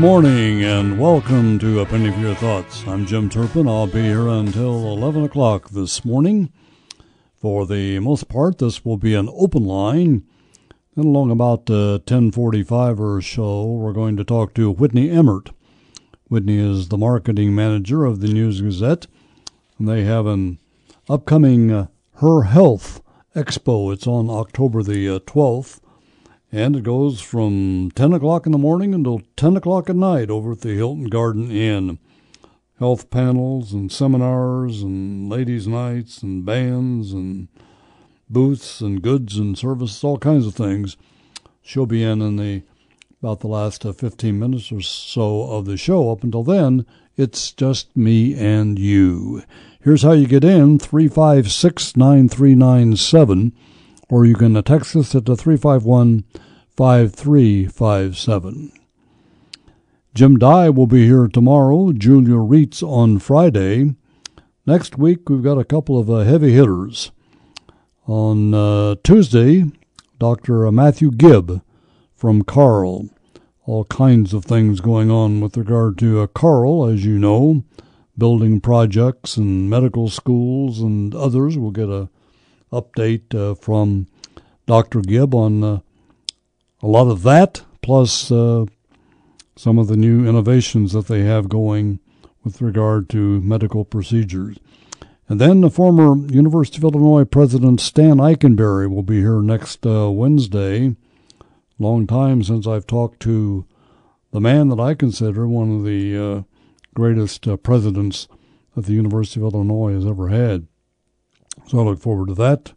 Good morning and welcome to A Penny for Your Thoughts. I'm Jim Turpin. I'll be here until 11 o'clock this morning. For the most part, this will be an open line. And along about uh, 1045 or so, we're going to talk to Whitney Emmert. Whitney is the marketing manager of the News Gazette, and they have an upcoming uh, Her Health Expo. It's on October the uh, 12th and it goes from 10 o'clock in the morning until 10 o'clock at night over at the Hilton Garden Inn. Health panels and seminars and ladies' nights and bands and booths and goods and services, all kinds of things. She'll be in in the about the last uh, 15 minutes or so of the show. Up until then, it's just me and you. Here's how you get in 356 9397 or you can text us at the 351 5357. Jim Dye will be here tomorrow, Julia Reitz on Friday. Next week, we've got a couple of uh, heavy hitters. On uh, Tuesday, Dr. Matthew Gibb from Carle. All kinds of things going on with regard to uh, Carle, as you know, building projects and medical schools and others. We'll get a update uh, from Dr. Gibb on uh, a lot of that, plus uh, some of the new innovations that they have going with regard to medical procedures. And then the former University of Illinois President Stan Ikenberry will be here next uh, Wednesday. Long time since I've talked to the man that I consider one of the uh, greatest uh, presidents that the University of Illinois has ever had. So I look forward to that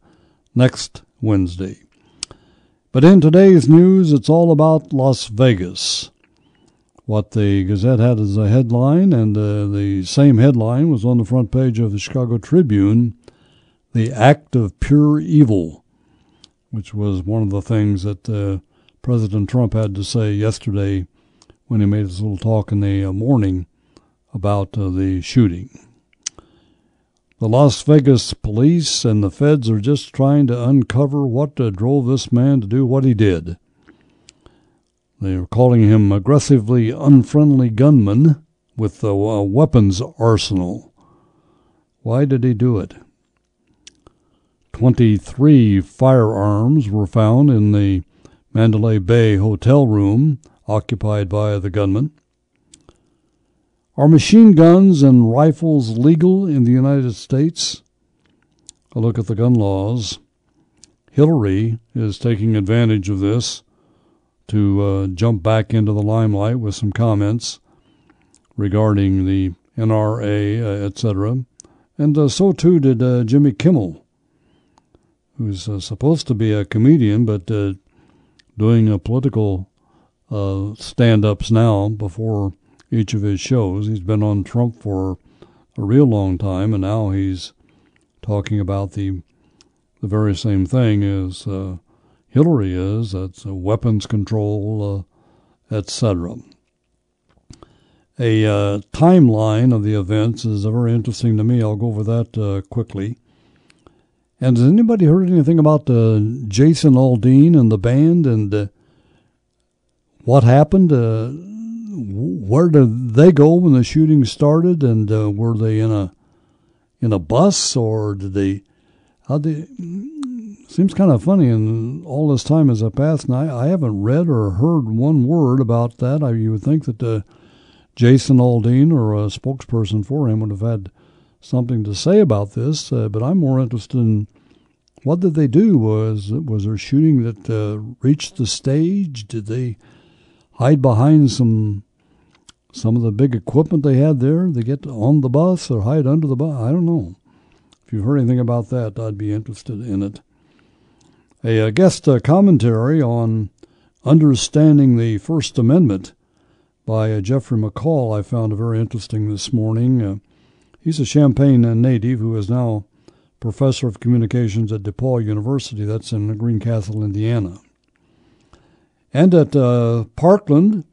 next Wednesday. But in today's news, it's all about Las Vegas. What the Gazette had as a headline, and uh, the same headline was on the front page of the Chicago Tribune The Act of Pure Evil, which was one of the things that uh, President Trump had to say yesterday when he made his little talk in the uh, morning about uh, the shooting. The Las Vegas police and the feds are just trying to uncover what uh, drove this man to do what he did. They are calling him aggressively unfriendly gunman with a weapons arsenal. Why did he do it? 23 firearms were found in the Mandalay Bay hotel room occupied by the gunman. Are machine guns and rifles legal in the United States? A look at the gun laws. Hillary is taking advantage of this to uh, jump back into the limelight with some comments regarding the NRA, uh, etc. And uh, so too did uh, Jimmy Kimmel, who's uh, supposed to be a comedian but uh, doing a political stand ups now before each of his shows. He's been on Trump for a real long time, and now he's talking about the the very same thing as uh, Hillary is. That's uh, weapons control, uh, etc. A uh, timeline of the events is very interesting to me. I'll go over that uh, quickly. And has anybody heard anything about uh, Jason Aldean and the band and what happened? Where did they go when the shooting started? And uh, were they in a in a bus or did they? How they? Seems kind of funny. And all this time has passed, and I, I haven't read or heard one word about that. I you would think that uh, Jason Aldean or a spokesperson for him would have had something to say about this. Uh, but I'm more interested in what did they do? Was was there shooting that uh, reached the stage? Did they? hide behind some some of the big equipment they had there. They get on the bus or hide under the bus. I don't know. If you've heard anything about that, I'd be interested in it. A, a guest uh, commentary on understanding the First Amendment by uh, Jeffrey McCall I found very interesting this morning. Uh, he's a Champaign native who is now professor of communications at DePauw University. That's in Greencastle, Indiana. And at uh, Parkland,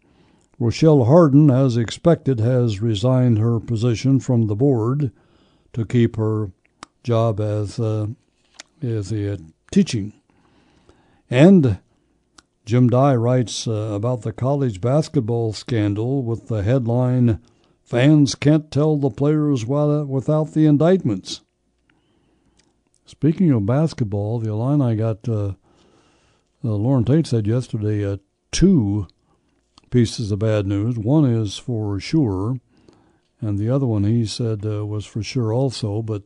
Rochelle Hardin, as expected, has resigned her position from the board to keep her job as uh, as a teaching. And Jim Dye writes uh, about the college basketball scandal with the headline Fans Can't Tell the Players Without the Indictments. Speaking of basketball, the Illini got, uh, uh, Loren Tate said yesterday, uh, two pieces of bad news. One is for sure, and the other one he said uh, was for sure also, but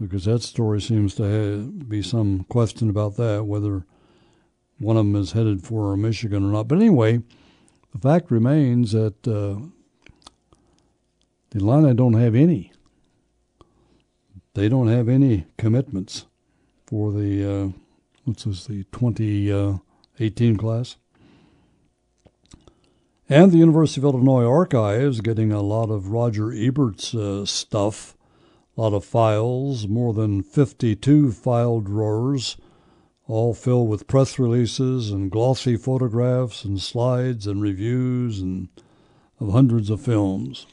because that story seems to have, be some question about that, whether one of them is headed for Michigan or not. But anyway, the fact remains that uh, the Illini don't have any they don't have any commitments for the uh, what's this the 2018 class. And the University of Illinois Archives getting a lot of Roger Ebert's uh, stuff, a lot of files, more than 52 file drawers, all filled with press releases and glossy photographs and slides and reviews and of hundreds of films.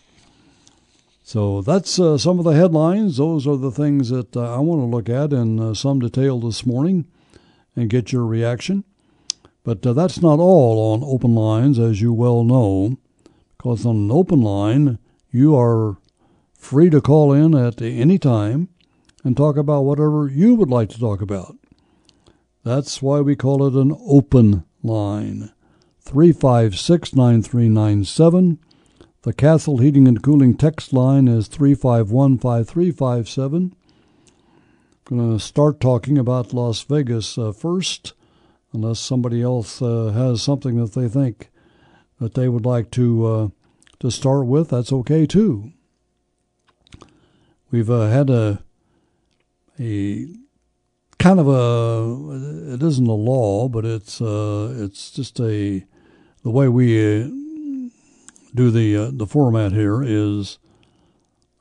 So that's uh, some of the headlines. Those are the things that uh, I want to look at in uh, some detail this morning and get your reaction. But uh, that's not all on open lines, as you well know, because on an open line, you are free to call in at any time and talk about whatever you would like to talk about. That's why we call it an open line. 356 9397. The Castle Heating and Cooling text line is 351 5357. Going to start talking about Las Vegas uh, first, unless somebody else uh, has something that they think that they would like to uh, to start with. That's okay too. We've uh, had a a kind of a it isn't a law, but it's uh, it's just a the way we uh, do the uh, the format here is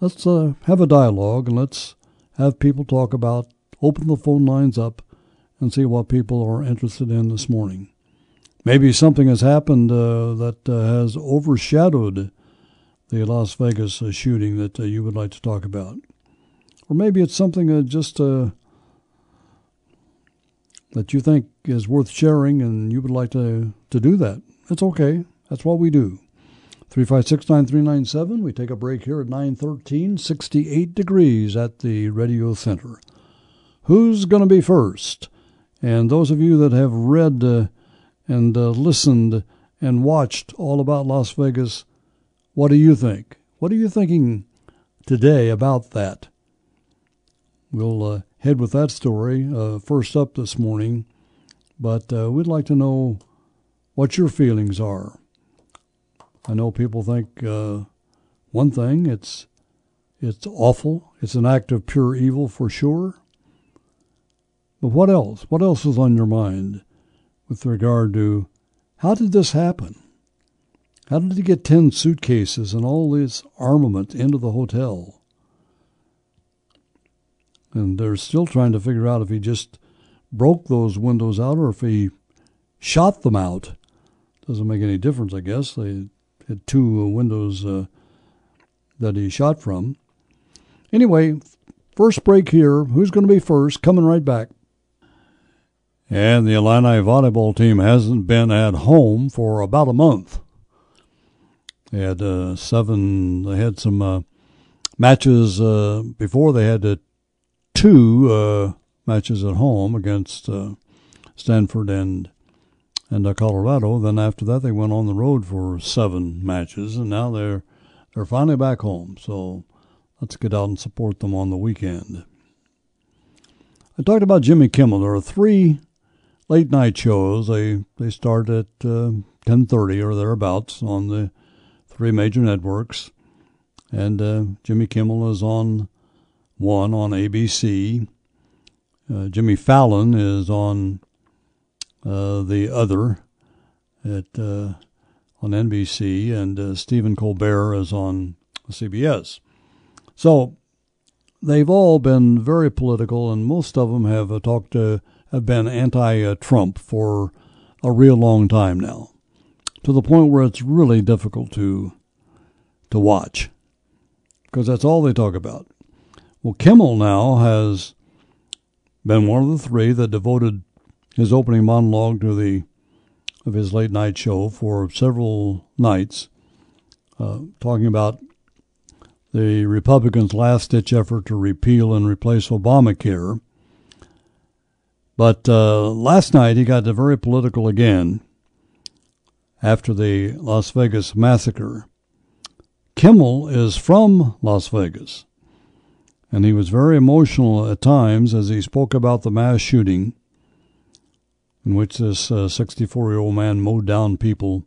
let's have a dialogue and let's have people talk about open the phone lines up and see what people are interested in this morning. Maybe something has happened uh, that uh, has overshadowed the Las Vegas uh, shooting that uh, you would like to talk about, or maybe it's something just that you think is worth sharing and you would like to to do that. It's okay. That's what we do. 356 9397. We take a break here at 913, 68 degrees at the Radio Center. Who's going to be first? And those of you that have read uh, and uh, listened and watched all about Las Vegas, what do you think? What are you thinking today about that? We'll uh, head with that story uh, first up this morning, but uh, we'd like to know what your feelings are. I know people think uh, one thing it's it's awful. It's an act of pure evil for sure. But what else? What else is on your mind with regard to how did this happen? How did he get 10 suitcases and all this armament into the hotel? And they're still trying to figure out if he just broke those windows out or if he shot them out. Doesn't make any difference, I guess. They had two windows uh, that he shot from. Anyway, first break here. Who's going to be first? Coming right back. And the Illini volleyball team hasn't been at home for about a month. They had uh, seven. They had some uh, matches uh, before. They had uh, two uh, matches at home against uh, Stanford and and Colorado. Then after that, they went on the road for seven matches, and now they're they're finally back home. So let's get out and support them on the weekend. I talked about Jimmy Kimmel. There are three late night shows. They they start at uh, ten thirty or thereabouts on the three major networks, and uh, Jimmy Kimmel is on one on ABC. Uh, Jimmy Fallon is on uh, the other at uh, on NBC, and uh, Stephen Colbert is on CBS. So they've all been very political, and most of them have talked to have been anti-Trump for a real long time now, to the point where it's really difficult to to watch because that's all they talk about. Well, Kimmel now has been one of the three that devoted his opening monologue to the of his late night show for several nights, uh, talking about the Republicans' last ditch effort to repeal and replace Obamacare. But uh, last night he got very political again after the Las Vegas massacre. Kimmel is from Las Vegas, and he was very emotional at times as he spoke about the mass shooting in which this 64 uh, year old man mowed down people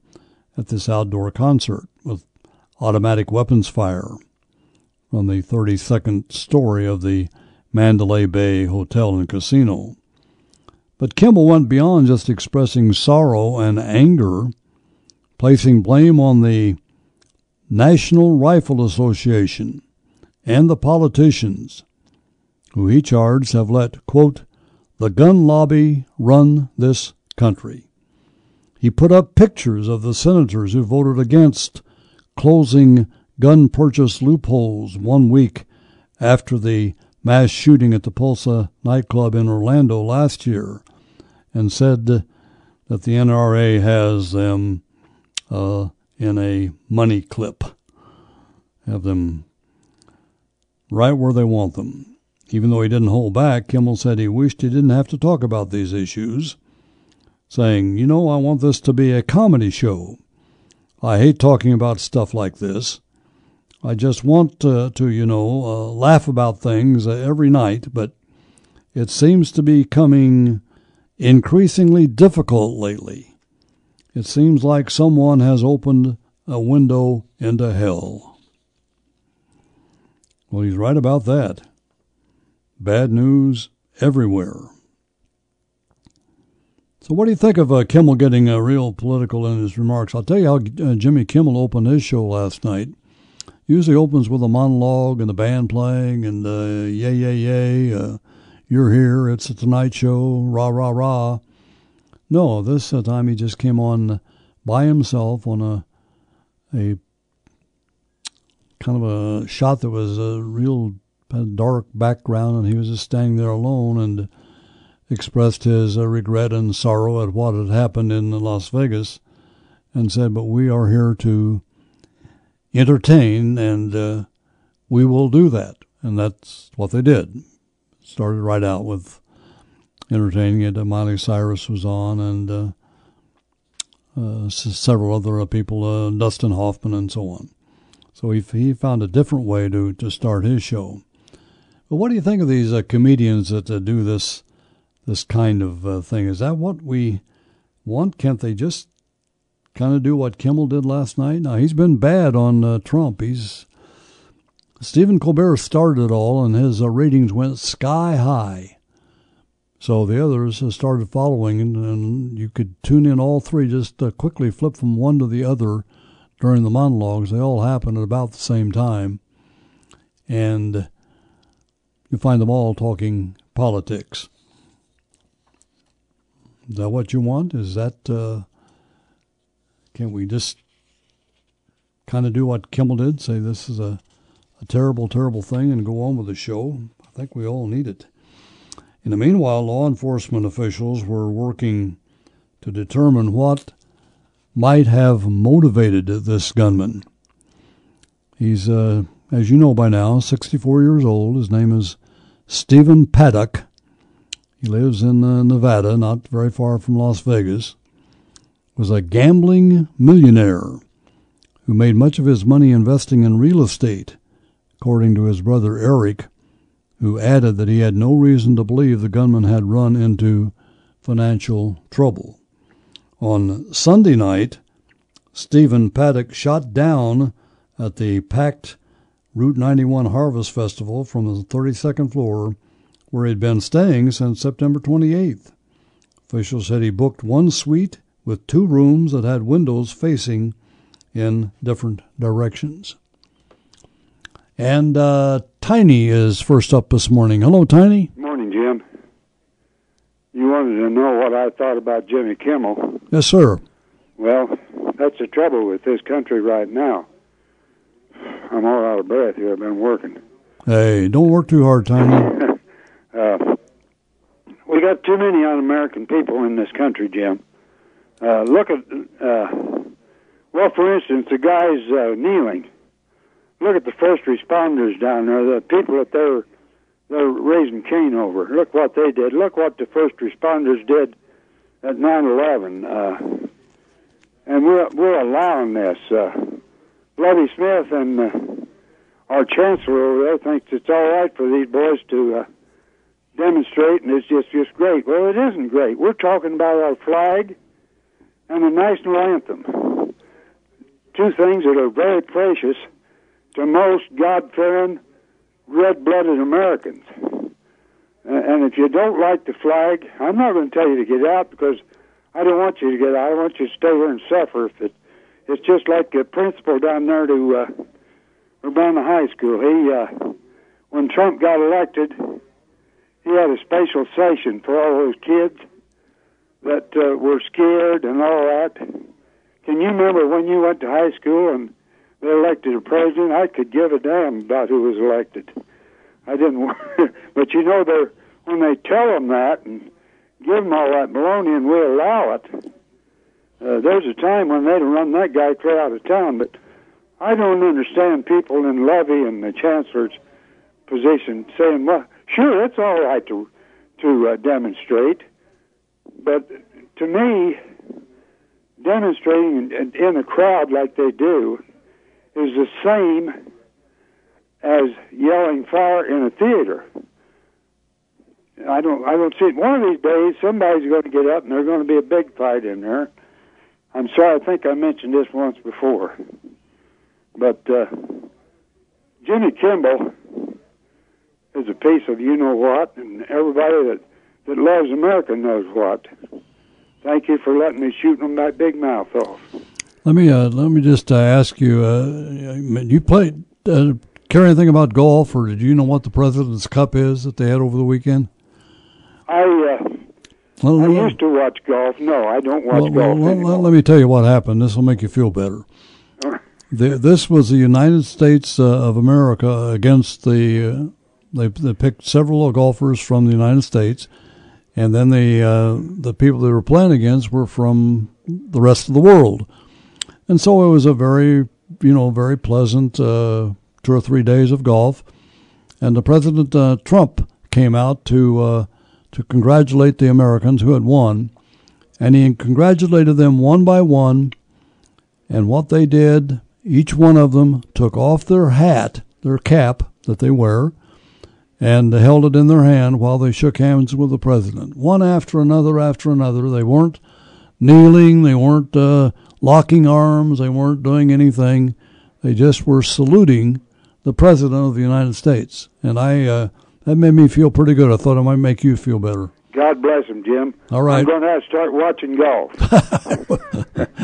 at this outdoor concert with automatic weapons fire on the 32nd story of the Mandalay Bay Hotel and Casino. But Kimmel went beyond just expressing sorrow and anger, placing blame on the National Rifle Association and the politicians, who he charged have let, quote, the gun lobby run this country. He put up pictures of the senators who voted against closing gun purchase loopholes one week after the mass shooting at the Pulse nightclub in Orlando last year and said that the NRA has them uh, in a money clip, have them right where they want them. Even though he didn't hold back, Kimmel said he wished he didn't have to talk about these issues, saying, You know, I want this to be a comedy show. I hate talking about stuff like this. I just want to, to you know, uh, laugh about things uh, every night, but it seems to be coming increasingly difficult lately. It seems like someone has opened a window into hell. Well, he's right about that. Bad news everywhere. So, what do you think of uh, Kimmel getting uh, real political in his remarks? I'll tell you how uh, Jimmy Kimmel opened his show last night usually opens with a monologue and the band playing and uh, yay, yay, yay, uh, you're here, it's a Tonight Show, rah, rah, rah. No, this uh, time he just came on by himself on a a kind of a shot that was a real dark background, and he was just standing there alone and expressed his uh, regret and sorrow at what had happened in Las Vegas, and said, "But we are here to entertain, and uh, we will do that. And that's what they did. Started right out with entertaining it. Uh, Miley Cyrus was on, and uh, uh, several other people, uh, Dustin Hoffman, and so on. So he he found a different way to to start his show. But what do you think of these uh, comedians that uh, do this this kind of thing? Is that what we want? Can't they just kind of do what Kimmel did last night. Now he's been bad on uh, Trump. He's Stephen Colbert started it all, and his uh, ratings went sky high. So the others started following, and, and, you could tune in all three. Just uh, quickly flip from one to the other during the monologues. They all happen at about the same time, and you find them all talking politics. Is that what you want? Is that uh, can we just kind of do what Kimmel did, say this is a, a terrible, terrible thing, and go on with the show? I think we all need it. In the meanwhile, law enforcement officials were working to determine what might have motivated this gunman. He's, uh, as you know by now, 64 years old. His name is Stephen Paddock. He lives in uh, Nevada, not very far from Las Vegas was a gambling millionaire who made much of his money investing in real estate, according to his brother Eric, who added that he had no reason to believe the gunman had run into financial trouble. On Sunday night, Stephen Paddock shot down at the packed Route 91 Harvest Festival from the 32nd floor where he'd been staying since September 28th. Officials said he booked one suite with two rooms that had windows facing in different directions. And uh, Tiny is first up this morning. Hello, Tiny. Morning, Jim. You wanted to know what I thought about Jimmy Kimmel. Yes, sir. Well, that's the trouble with this country right now. I'm all out of breath here. I've been working. Hey, don't work too hard, Tiny. uh, we got too many un-American people in this country, Jim. Uh, look at, uh, well, for instance, the guys uh, kneeling. Look at the first responders down there, the people that they're they're raising Cain over. Look what they did. Look what the first responders did at 9/11. Uh, and we're we're allowing this. Uh, Smith and uh, our chancellor over there thinks it's all right for these boys to uh, demonstrate, and it's just just great. Well, it isn't great. We're talking about our flag and the national anthem. Two things that are very precious to most God-fearing, red-blooded Americans. And if you don't like the flag, I'm not going to tell you to get out because I don't want you to get out. I want you to stay here and suffer. If it, it's just like the principal down there to uh, Urbana High School. He, uh, when Trump got elected, he had a special session for all those kids that uh, were scared and all that. Can you remember when you went to high school and they elected a president? I could give a damn about who was elected. I didn't, but you know, they when they tell them that and give them all that baloney and we allow it. Uh, there's a time when they'd run that guy clear out of town, but I don't understand people in Lovie and the chancellor's position saying, "Well, sure, it's all right to to uh, demonstrate," but to me, demonstrating in, a crowd like they do is the same as yelling fire in a theater. I don't I don't see it. One of these days, somebody's going to get up and there's going to be a big fight in there. I'm sorry, I think I mentioned this once before, but uh, Jimmy Kimmel is a piece of you know what, and everybody that that loves America knows what. Thank you for letting me shoot them that big mouth off. Let me uh, let me just uh, ask you. Uh, you played uh, care anything about golf, or did you know what the President's Cup is that they had over the weekend? I uh, well, I used to watch golf. No, I don't watch well, golf well, anymore. Let me tell you what happened. This will make you feel better. The, this was the United States uh, of America against the. Uh, they they picked several golfers from the United States, and then the uh, the people they were playing against were from the rest of the world, and so it was a very you know very pleasant uh, two or three days of golf, and the President uh, Trump came out to uh, to congratulate the Americans who had won, and he congratulated them one by one. And what they did, each one of them took off their hat, their cap that they wear, and held it in their hand while they shook hands with the president, one after another after another. They weren't kneeling, they weren't uh, locking arms, they weren't doing anything. They just were saluting the president of the United States, and I uh, that made me feel pretty good. I thought it might make you feel better. God bless him, Jim. All right. I'm going to have to start watching golf.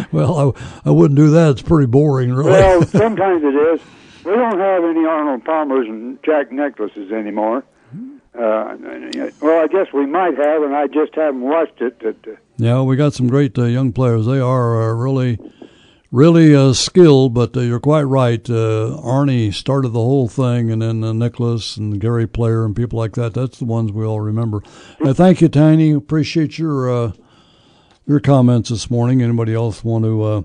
well, I, I wouldn't do that. It's pretty boring, really. Well, sometimes it is. We don't have any Arnold Palmers and Jack Nicklauses anymore. Uh, well, I guess we might have, and I just haven't watched it. But, uh, yeah, we got some great uh, young players. They are uh, really really uh, skilled, but uh, you're quite right. Uh, Arnie started the whole thing, and then uh, Nicklaus and Gary Player and people like that. That's the ones we all remember. Thank you, Tiny. Appreciate your uh, your comments this morning. Anybody else want to uh,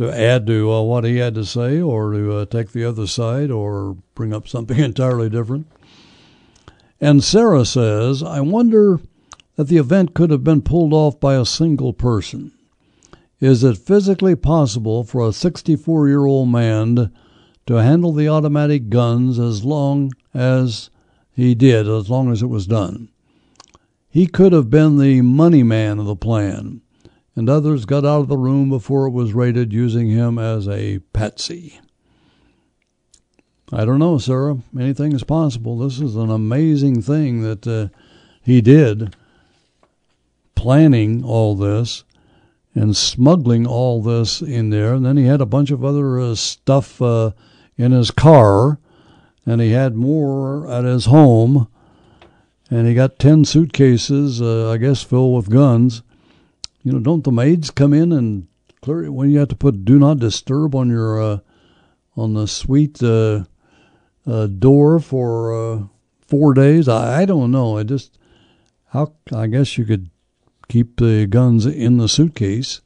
to add to uh, what he had to say, or to uh, take the other side, or bring up something entirely different? And Sarah says, I wonder that the event could have been pulled off by a single person. Is it physically possible for a 64 year old man to handle the automatic guns as long as he did, as long as it was done? He could have been the money man of the plan, and others got out of the room before it was raided, using him as a patsy. I don't know, Sarah. Anything is possible. This is an amazing thing that uh, he did, planning all this and smuggling all this in there. And then he had a bunch of other uh, stuff uh, in his car, and he had more at his home. And he got 10 suitcases, uh, I guess, filled with guns. You know, don't the maids come in and clear it when you have to put do not disturb on your uh, on the suite uh, uh, door for four days? I, I don't know. I just how I guess you could keep the guns in the suitcase.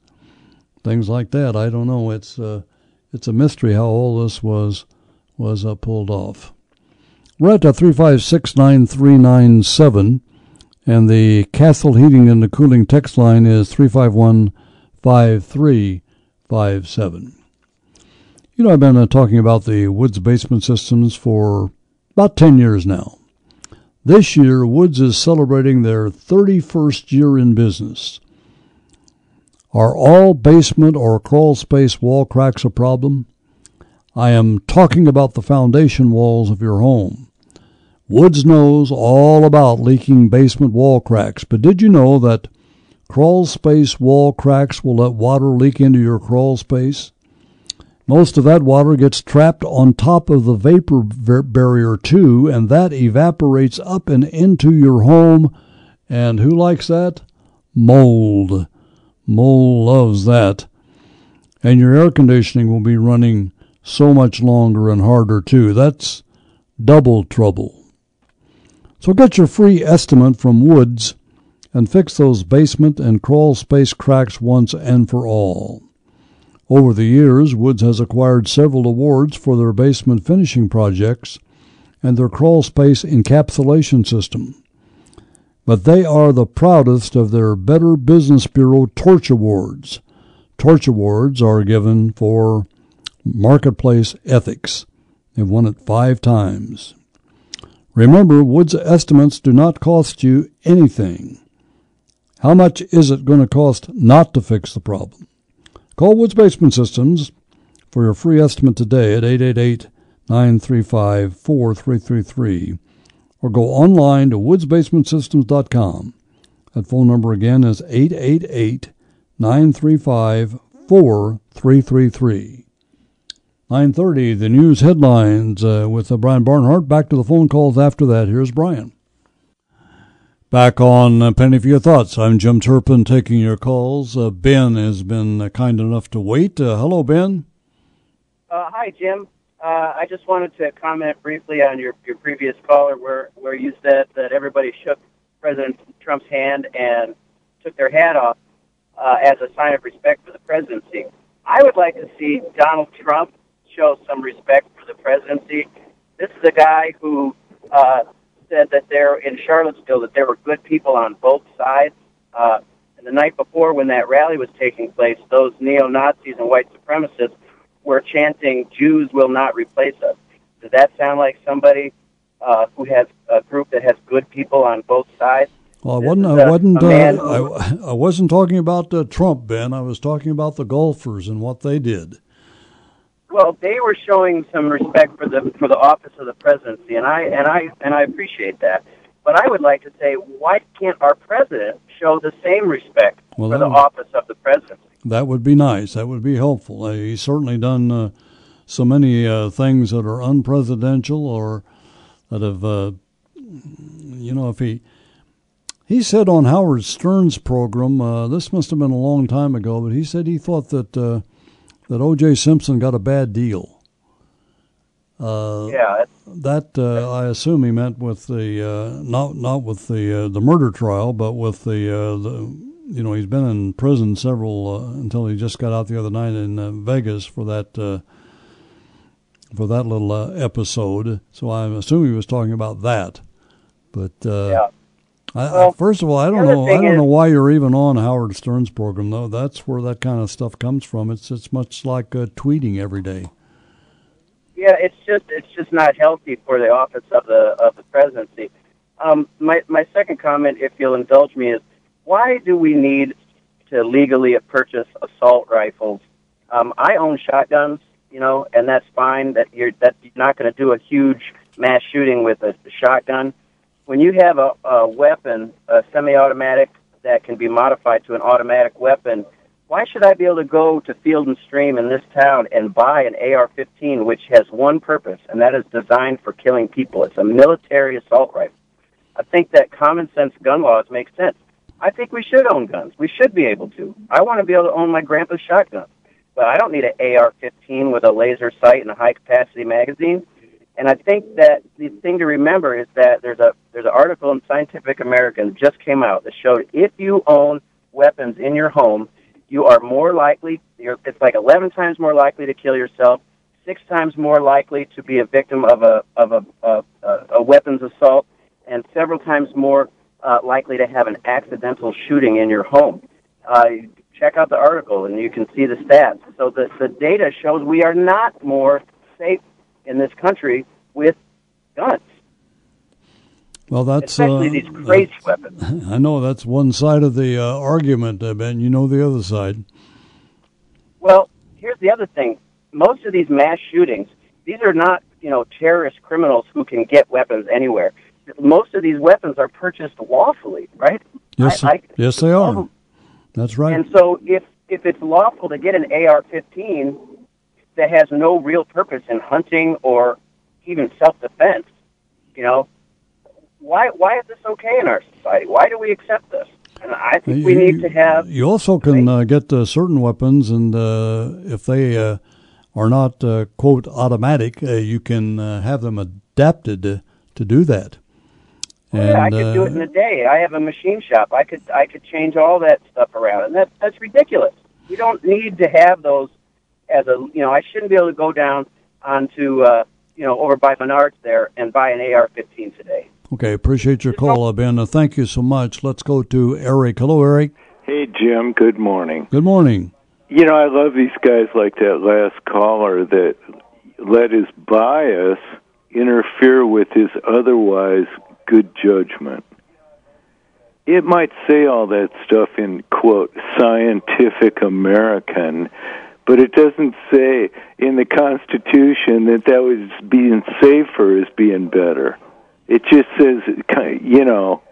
things like that. I don't know. It's uh, it's a mystery how all this was was uh, pulled off. We're at three five six nine three nine seven, and the Castle Heating and the Cooling text line is three five one five three five seven. You know, I've been uh, talking about the Woods basement systems for about ten years now. This year, Woods is celebrating their 31st year in business. Are all basement or crawl space wall cracks a problem? I am talking about the foundation walls of your home. Woods knows all about leaking basement wall cracks, but did you know that crawl space wall cracks will let water leak into your crawl space? Most of that water gets trapped on top of the vapor barrier too, and that evaporates up and into your home. And who likes that? Mold. Mold loves that. And your air conditioning will be running so much longer and harder too. That's double trouble. So get your free estimate from Woods and fix those basement and crawl space cracks once and for all. Over the years, Woods has acquired several awards for their basement finishing projects and their crawl space encapsulation system. But they are the proudest of their Better Business Bureau Torch Awards. Torch Awards are given for marketplace ethics. They've won it five times. Remember, Woods estimates do not cost you anything. How much is it going to cost not to fix the problem? Call Woods Basement Systems for your free estimate today at 888 935 4333 or go online to woodsbasementsystems.com. That phone number again is 888 935 4333. 930, the news headlines uh, with uh, Brian Barnhart. Back to the phone calls after that. Here's Brian. Back on uh, Penny for Your Thoughts. I'm Jim Turpin taking your calls. Uh, ben has been uh, kind enough to wait. Uh, hello, Ben. Hi, Jim. I just wanted to comment briefly on your, your previous caller where, where you said that everybody shook President Trump's hand and took their hat off as a sign of respect for the presidency. I would like to see Donald Trump show some respect for the presidency. This is a guy who said that there in Charlottesville that there were good people on both sides. Uh, and the night before, when that rally was taking place, those neo Nazis and white supremacists were chanting, "Jews will not replace us." Does that sound like somebody uh, who has a group that has good people on both sides? Well, I wasn't. I wasn't. Uh, I, I wasn't talking about uh, Trump, Ben. I was talking about the golfers and what they did. Well, they were showing some respect for the for the office of the presidency, and I and I and I appreciate that. But I would like to say, why can't our president show the same respect well, for the would, office of the presidency? That would be nice. That would be helpful. Uh, he's certainly done uh, so many uh, things that are unpresidential or that have, uh, you know, if he. He said on Howard Stern's program, uh, this must have been a long time ago, but he said he thought that uh, that O.J. Simpson got a bad deal. Uh, yeah, that uh, I assume he meant with the uh, not not with the uh, the murder trial, but with the uh, the you know he's been in prison several uh, until he just got out the other night in Vegas for that for that little episode. So I assume he was talking about that. But yeah. I, well, first of all, I don't know. I don't is, know why you're even on Howard Stern's program, though. That's where that kind of stuff comes from. It's it's much like uh, tweeting every day. Yeah, it's just it's just not healthy for the office of the of the presidency. Um, my my second comment, if you'll indulge me, is why do we need to legally purchase assault rifles? Um, I own shotguns, you know, and that's fine. That you're that you're not going to do a huge mass shooting with a shotgun when you have a, a weapon, a semi-automatic that can be modified to an automatic weapon, why should I be able to go to Field and Stream in this town and buy an AR-15, which has one purpose, and that is designed for killing people? It's a military assault rifle. I think that common sense gun laws make sense. I think we should own guns. We should be able to. I want to be able to own my grandpa's shotgun, but I don't need an AR-15 with a laser sight and a high-capacity magazine. And I think that the thing to remember is that there's a there's an article in Scientific American that just came out that showed if you own weapons in your home, you are more likely. You're, it's like 11 times more likely to kill yourself, six times more likely to be a victim of a of a, a, a weapons assault, and several times more uh, likely to have an accidental shooting in your home. Uh, check out the article, and you can see the stats. So the the data shows we are not more safe in this country with guns. Well, that's especially uh, these crazy weapons. I know that's one side of the uh, argument, uh, Ben. You know the other side. Well, here's the other thing. Most of these mass shootings, these are not, you know, terrorist criminals who can get weapons anywhere. Most of these weapons are purchased lawfully, right? Yes, I, I, yes, they are. That's right. And so, if if it's lawful to get an AR-15 that has no real purpose in hunting or even self-defense, you know, why why is this okay in our society? Why do we accept this? And I think you, we need to have. You also can uh, get uh, certain weapons, and uh, if they uh, are not uh, quote automatic, uh, you can have them adapted to, to do that. And, yeah, I could do it in a day. I have a machine shop. I could I could change all that stuff around, and that that's ridiculous. We don't need to have those as a you know. I shouldn't be able to go down onto you know over by Menards there and buy an AR-15 today. Okay, appreciate your call, Ben. Uh, thank you so much. Let's go to Eric. Hello, Eric. Hey, Jim. Good morning. Good morning. You know, I love these guys like that last caller that let his bias interfere with his otherwise good judgment. It might say all that stuff in, quote, scientific American, but it doesn't say in the Constitution that that was being safer is being better. It just says, you know,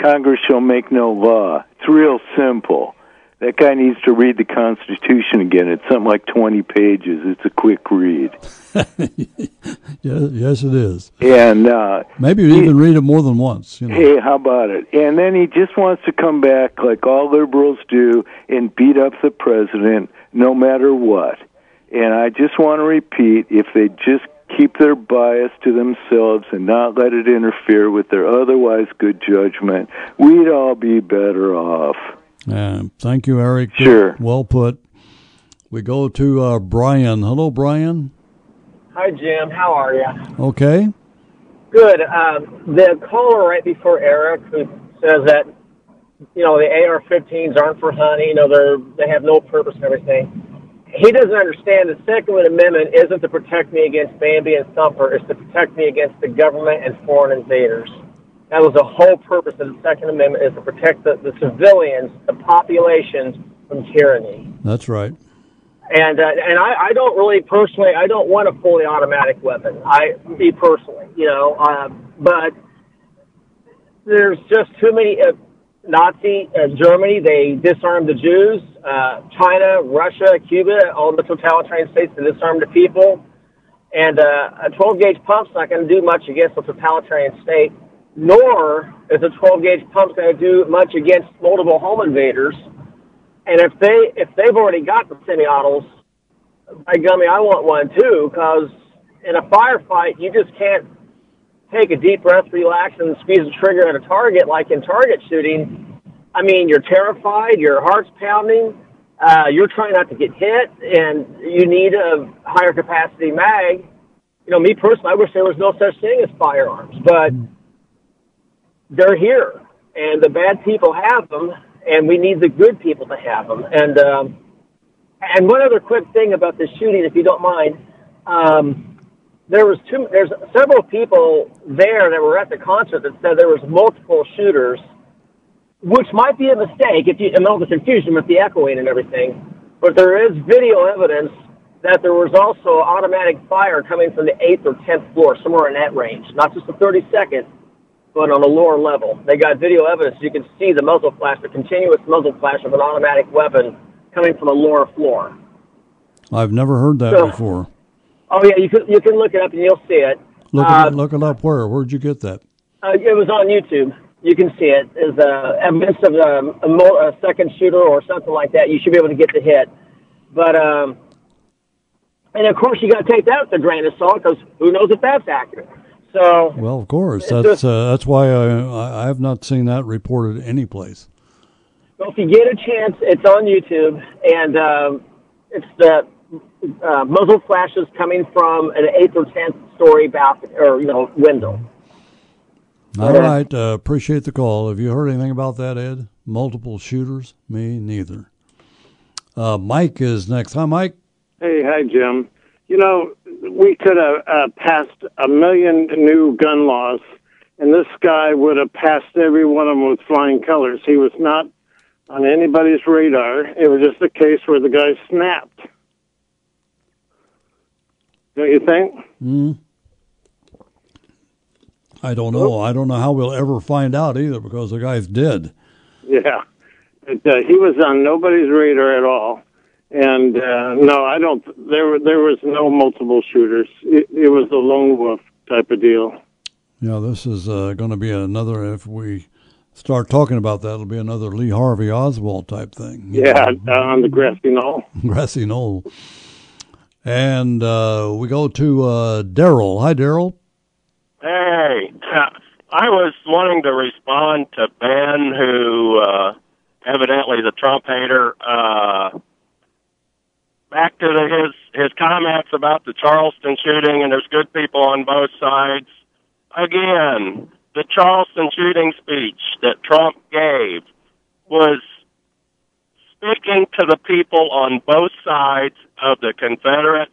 Congress shall make no law. It's real simple. That guy needs to read the Constitution again. It's something like 20 pages. It's a quick read. yes, it is. And uh, maybe you even read it more than once. You know. Hey, how about it? And then he just wants to come back, like all liberals do, and beat up the president no matter what. And I just want to repeat: if they just keep their bias to themselves and not let it interfere with their otherwise good judgment, we'd all be better off. Yeah, thank you, Eric. Sure. Well put. We go to uh, Brian. Hello, Brian. Hi, Jim. How are you? Okay. Good. Um, the caller right before Eric who says that you know the AR-15s aren't for hunting. You know they're they have no purpose and everything he doesn't understand the Second Amendment isn't to protect me against Bambi and Thumper, it's to protect me against the government and foreign invaders. That was the whole purpose of the Second Amendment is to protect the, the civilians, the populations from tyranny. That's right. And uh, and I, I don't really personally I don't want a fully automatic weapon. I me personally, you know, uh, but there's just too many. Uh, Nazi uh, Germany, they disarmed the Jews. Uh, China, Russia, Cuba, all the totalitarian states, they disarmed the people. And uh, a 12 gauge pump's not going to do much against a totalitarian state, nor is a 12 gauge pump going to do much against multiple home invaders. And if they if they've already got the semi-autos, by gummy, I want one too. Because in a firefight, you just can't take a deep breath, relax, and squeeze the trigger at a target like in target shooting, I mean, you're terrified, your heart's pounding, uh, you're trying not to get hit, and you need a higher capacity mag. You know, me personally, I wish there was no such thing as firearms, but they're here, and the bad people have them, and we need the good people to have them. And um, and one other quick thing about this shooting, if you don't mind. Um, there was two. There's several people there that were at the concert that said there was multiple shooters, which might be a mistake if you and all the confusion with the echoing and everything. But there is video evidence that there was also automatic fire coming from the eighth or tenth floor, somewhere in that range, not just the 32nd, but on a lower level. They got video evidence. You can see the muzzle flash, the continuous muzzle flash of an automatic weapon coming from a lower floor. I've never heard that so, before. Oh yeah, you can you can look it up and you'll see it. Look it, uh, look it up where? Where'd you get that? Uh, it was on YouTube. You can see it as uh, evidence of um, a, a, a second shooter or something like that. You should be able to get the hit, but um, and of course you got to take that with a grain of salt because who knows if that's accurate. So well, of course that's uh, that's why I I have not seen that reported any place. So if you get a chance, it's on YouTube, and um, it's the uh, muzzle flashes coming from an eighth or tenth story balcony or you know window. All right, uh, appreciate the call. Have you heard anything about that, Ed? Multiple shooters? Me neither. Uh, Mike is next. Hi, Mike. Hey, hi, Jim. You know, we could have uh, passed a million new gun laws, and this guy would have passed every one of them with flying colors. He was not on anybody's radar. It was just a case where the guy snapped. Don't you think? Mm. I don't know. I don't know how we'll ever find out either because the guy's dead. Yeah. It, uh, he was on nobody's radar at all. And uh, no, I don't. There, there was no multiple shooters. It, it was a lone wolf type of deal. Yeah, this is uh, going to be another. If we start talking about that, it'll be another Lee Harvey Oswald type thing. Yeah, on the grassy knoll. grassy knoll. And uh, we go to uh, Daryl. Hi, Daryl. Hey, I was wanting to respond to Ben, who uh, evidently is a Trump hater. Uh, back to the, his his comments about the Charleston shooting, and there's good people on both sides. Again, the Charleston shooting speech that Trump gave was speaking to the people on both sides of the Confederate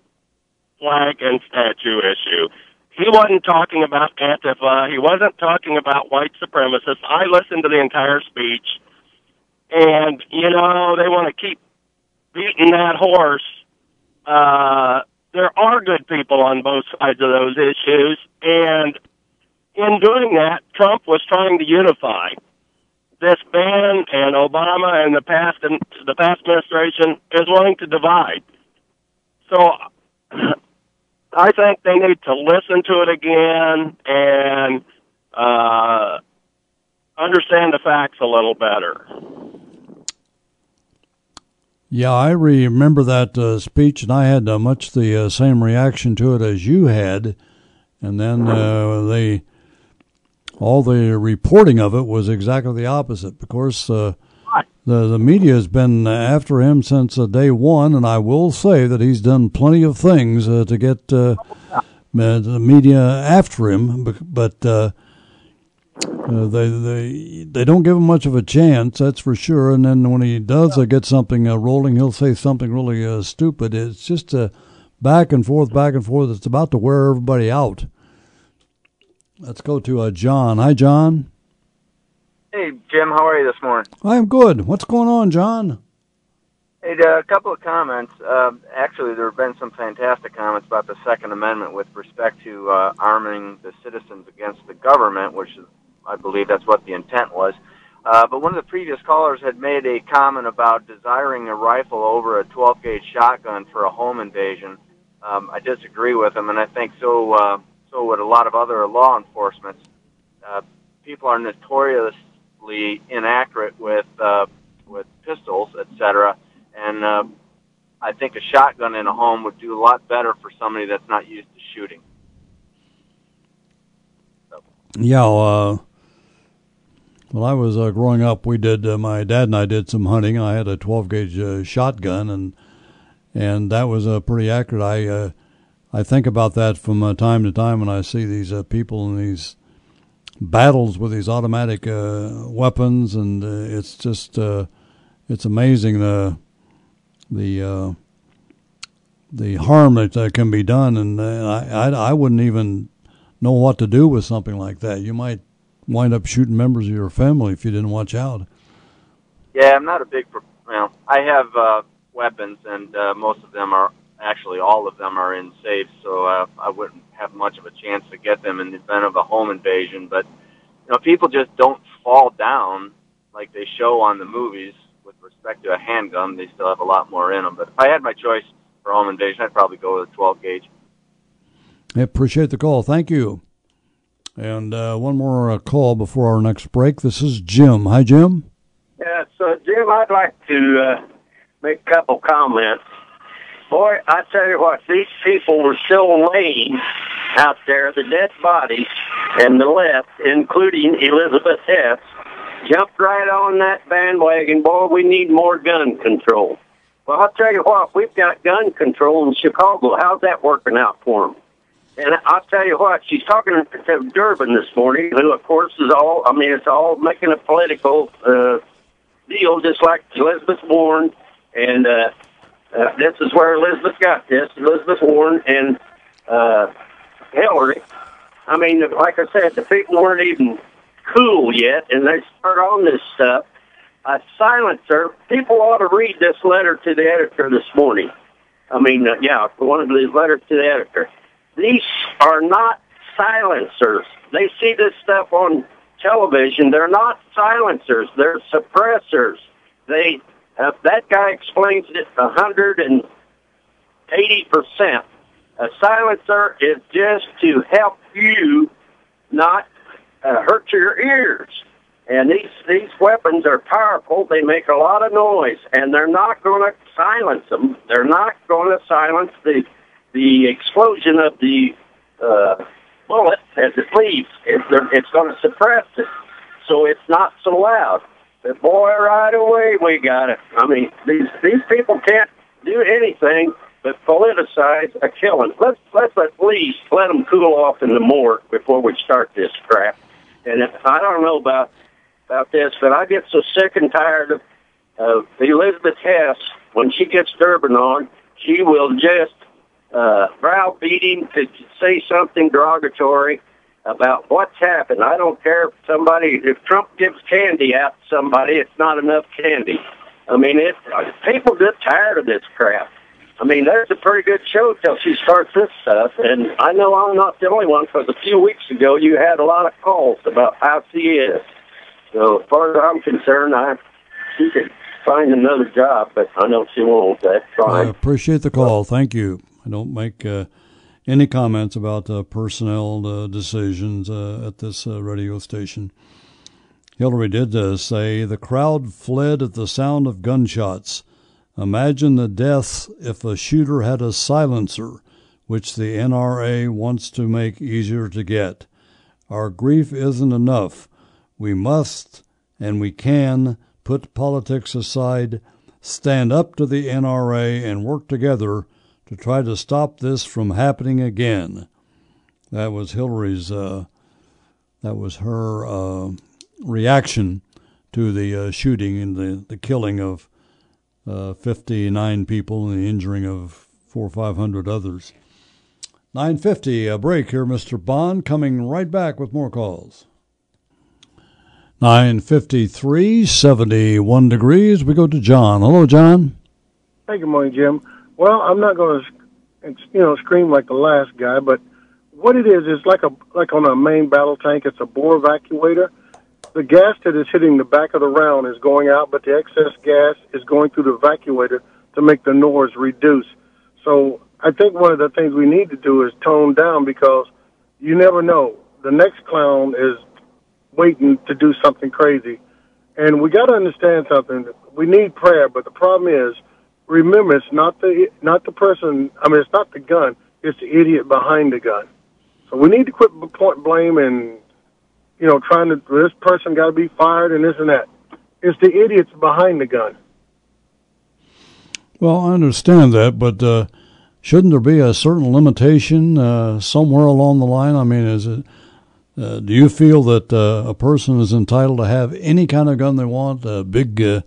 flag and statue issue. He wasn't talking about Antifa. He wasn't talking about white supremacists. I listened to the entire speech, and you know they want to keep beating that horse. Uh, there are good people on both sides of those issues, and in doing that, Trump was trying to unify this ban, and Obama and the past and the past administration is wanting to divide. So I think they need to listen to it again and uh, understand the facts a little better. Yeah, I remember that uh, speech, and I had uh, much the uh, same reaction to it as you had. And then uh, they, all the reporting of it was exactly the opposite. Of course, uh, the the media has been after him since uh, day one, and I will say that he's done plenty of things uh, to get uh, the media after him. But uh, uh, they they they don't give him much of a chance, that's for sure. And then when he does uh, get something rolling, he'll say something really stupid. It's just a back and forth, back and forth. It's about to wear everybody out. Let's go to uh, John. Hi, John. Hey, Jim, how are you this morning? I'm good. What's going on, John? Hey, uh, a couple of comments. Uh, actually, there have been some fantastic comments about the Second Amendment with respect to uh, arming the citizens against the government, which is, I believe that's what the intent was. Uh, but one of the previous callers had made a comment about desiring a rifle over a 12 gauge shotgun for a home invasion. Um, I disagree with him, and I think so. So would a lot of other law enforcement. Uh, people are notorious inaccurate with uh, with pistols, etc. And uh, I think a shotgun in a home would do a lot better for somebody that's not used to shooting. So. Yeah. Uh, well, I was uh, growing up. We did. Uh, my dad and I did some hunting. I had a 12 gauge uh, shotgun, and and that was uh, pretty accurate. I uh, I think about that from uh, time to time when I see these uh, people in these battles with these automatic uh, weapons, and uh, it's just uh, it's amazing the the uh, the harm that can be done, and I, I I wouldn't even know what to do with something like that. You might wind up shooting members of your family if you didn't watch out. Yeah, I'm not a big. Well, I have uh, weapons, and uh, most of them are actually all of them are in safes, so uh, I wouldn't have much of a chance to get them in the event of a home invasion. But you know, people just don't fall down like they show on the movies with respect to a handgun. They still have a lot more in them. But if I had my choice for home invasion, I'd probably go with a 12 gauge. I appreciate the call. Thank you. And uh, one more uh, call before our next break. This is Jim. Hi, Jim. Yeah, so Jim, I'd like to uh, make a couple comments. Boy, I tell you what, these people were still laying out there, the dead bodies, and the left, including Elizabeth Hess, jumped right on that bandwagon. Boy, we need more gun control. Well, I'll tell you what, we've got gun control in Chicago. How's that working out for them? And I'll tell you what, she's talking to Durbin this morning, who, of course, is all, I mean, it's all making a political uh, deal, just like Elizabeth Warren. And uh, uh, this is where Elizabeth got this Elizabeth Warren and uh, Hillary. I mean, like I said, the people weren't even cool yet, and they start on this stuff. A silencer. People ought to read this letter to the editor this morning. I mean, uh, yeah, one of these letters to the editor. These are not silencers. They see this stuff on television. They're not silencers. They're suppressors. They uh, that guy explains it a hundred and eighty percent. A silencer is just to help you not uh, hurt your ears. And these these weapons are powerful. They make a lot of noise, and they're not going to silence them. They're not going to silence the the explosion of the uh, bullet as it leaves. It's, it's going to suppress it, so it's not so loud. But boy, right away we got it. I mean, these these people can't do anything but politicize a killing. Let's let's at least let them cool off in the morgue before we start this crap. And if, I don't know about about this, but I get so sick and tired of of Elizabeth Hess when she gets Durbin on. She will just uh, browbeating to say something derogatory about what's happened. I don't care if somebody, if Trump gives candy out to somebody, it's not enough candy. I mean, it, people get tired of this crap. I mean, there's a pretty good show till she starts this stuff, and I know I'm not the only one because a few weeks ago you had a lot of calls about how she is. So as far as I'm concerned, I she could find another job, but I know she won't. That's fine. I appreciate the call. Thank you. I don't make uh, any comments about uh, personnel uh, decisions uh, at this radio station. Hillary did say the crowd fled at the sound of gunshots. Imagine the deaths if a shooter had a silencer, which the NRA wants to make easier to get. Our grief isn't enough. We must and we can put politics aside, stand up to the NRA, and work together to try to stop this from happening again. That was Hillary's. Uh, that was her uh, reaction to the uh, shooting and the, the killing of uh, 59 people and the injuring of four or five hundred others. 950, a break here, Mr. Bond, coming right back with more calls. 953, 71 degrees. We go to John. Hello, John. Hey, good morning, Jim. Well, I'm not going to, you know, scream like the last guy, but what it is is like a like on a main battle tank. It's a bore evacuator. The gas that is hitting the back of the round is going out, but the excess gas is going through the evacuator to make the noise reduce. So I think one of the things we need to do is tone down because you never know. The next clown is waiting to do something crazy. And we got to understand something. We need prayer, but the problem is remember, it's not the not the person. I mean, it's not the gun. It's the idiot behind the gun. So we need to quit point blame and you know trying to this person got to be fired and this and that. It's the idiots behind the gun. Well, I understand that, but uh, shouldn't there be a certain limitation uh, somewhere along the line? I mean, is it? Uh, do you feel that uh, a person is entitled to have any kind of gun they want? A big uh,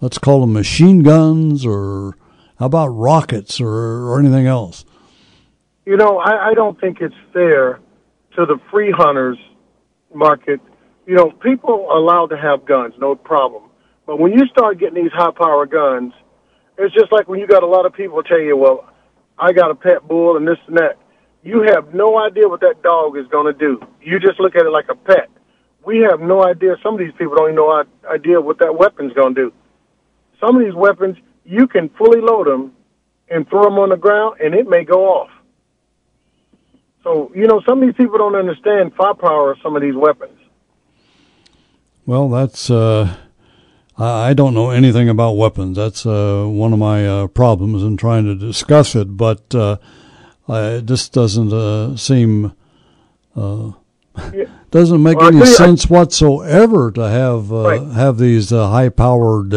let's call them machine guns, or how about rockets, or, or anything else? You know, I, I don't think it's fair to the free hunters market. You know, people are allowed to have guns, no problem. But when you start getting these high power guns, it's just like when you got a lot of people tell you, well, I got a pet bull and this and that. You have no idea what that dog is going to do. You just look at it like a pet. We have no idea. Some of these people don't even know idea what that weapon's going to do. Some of these weapons, you can fully load them and throw them on the ground, and it may go off. So, you know, some of these people don't understand firepower of some of these weapons. Well, that's, uh, I don't know anything about weapons. That's uh, one of my uh, problems in trying to discuss it, but uh, it just doesn't uh, seem uh, doesn't make Well, any you, I- sense whatsoever to have uh, Right. have these uh, high powered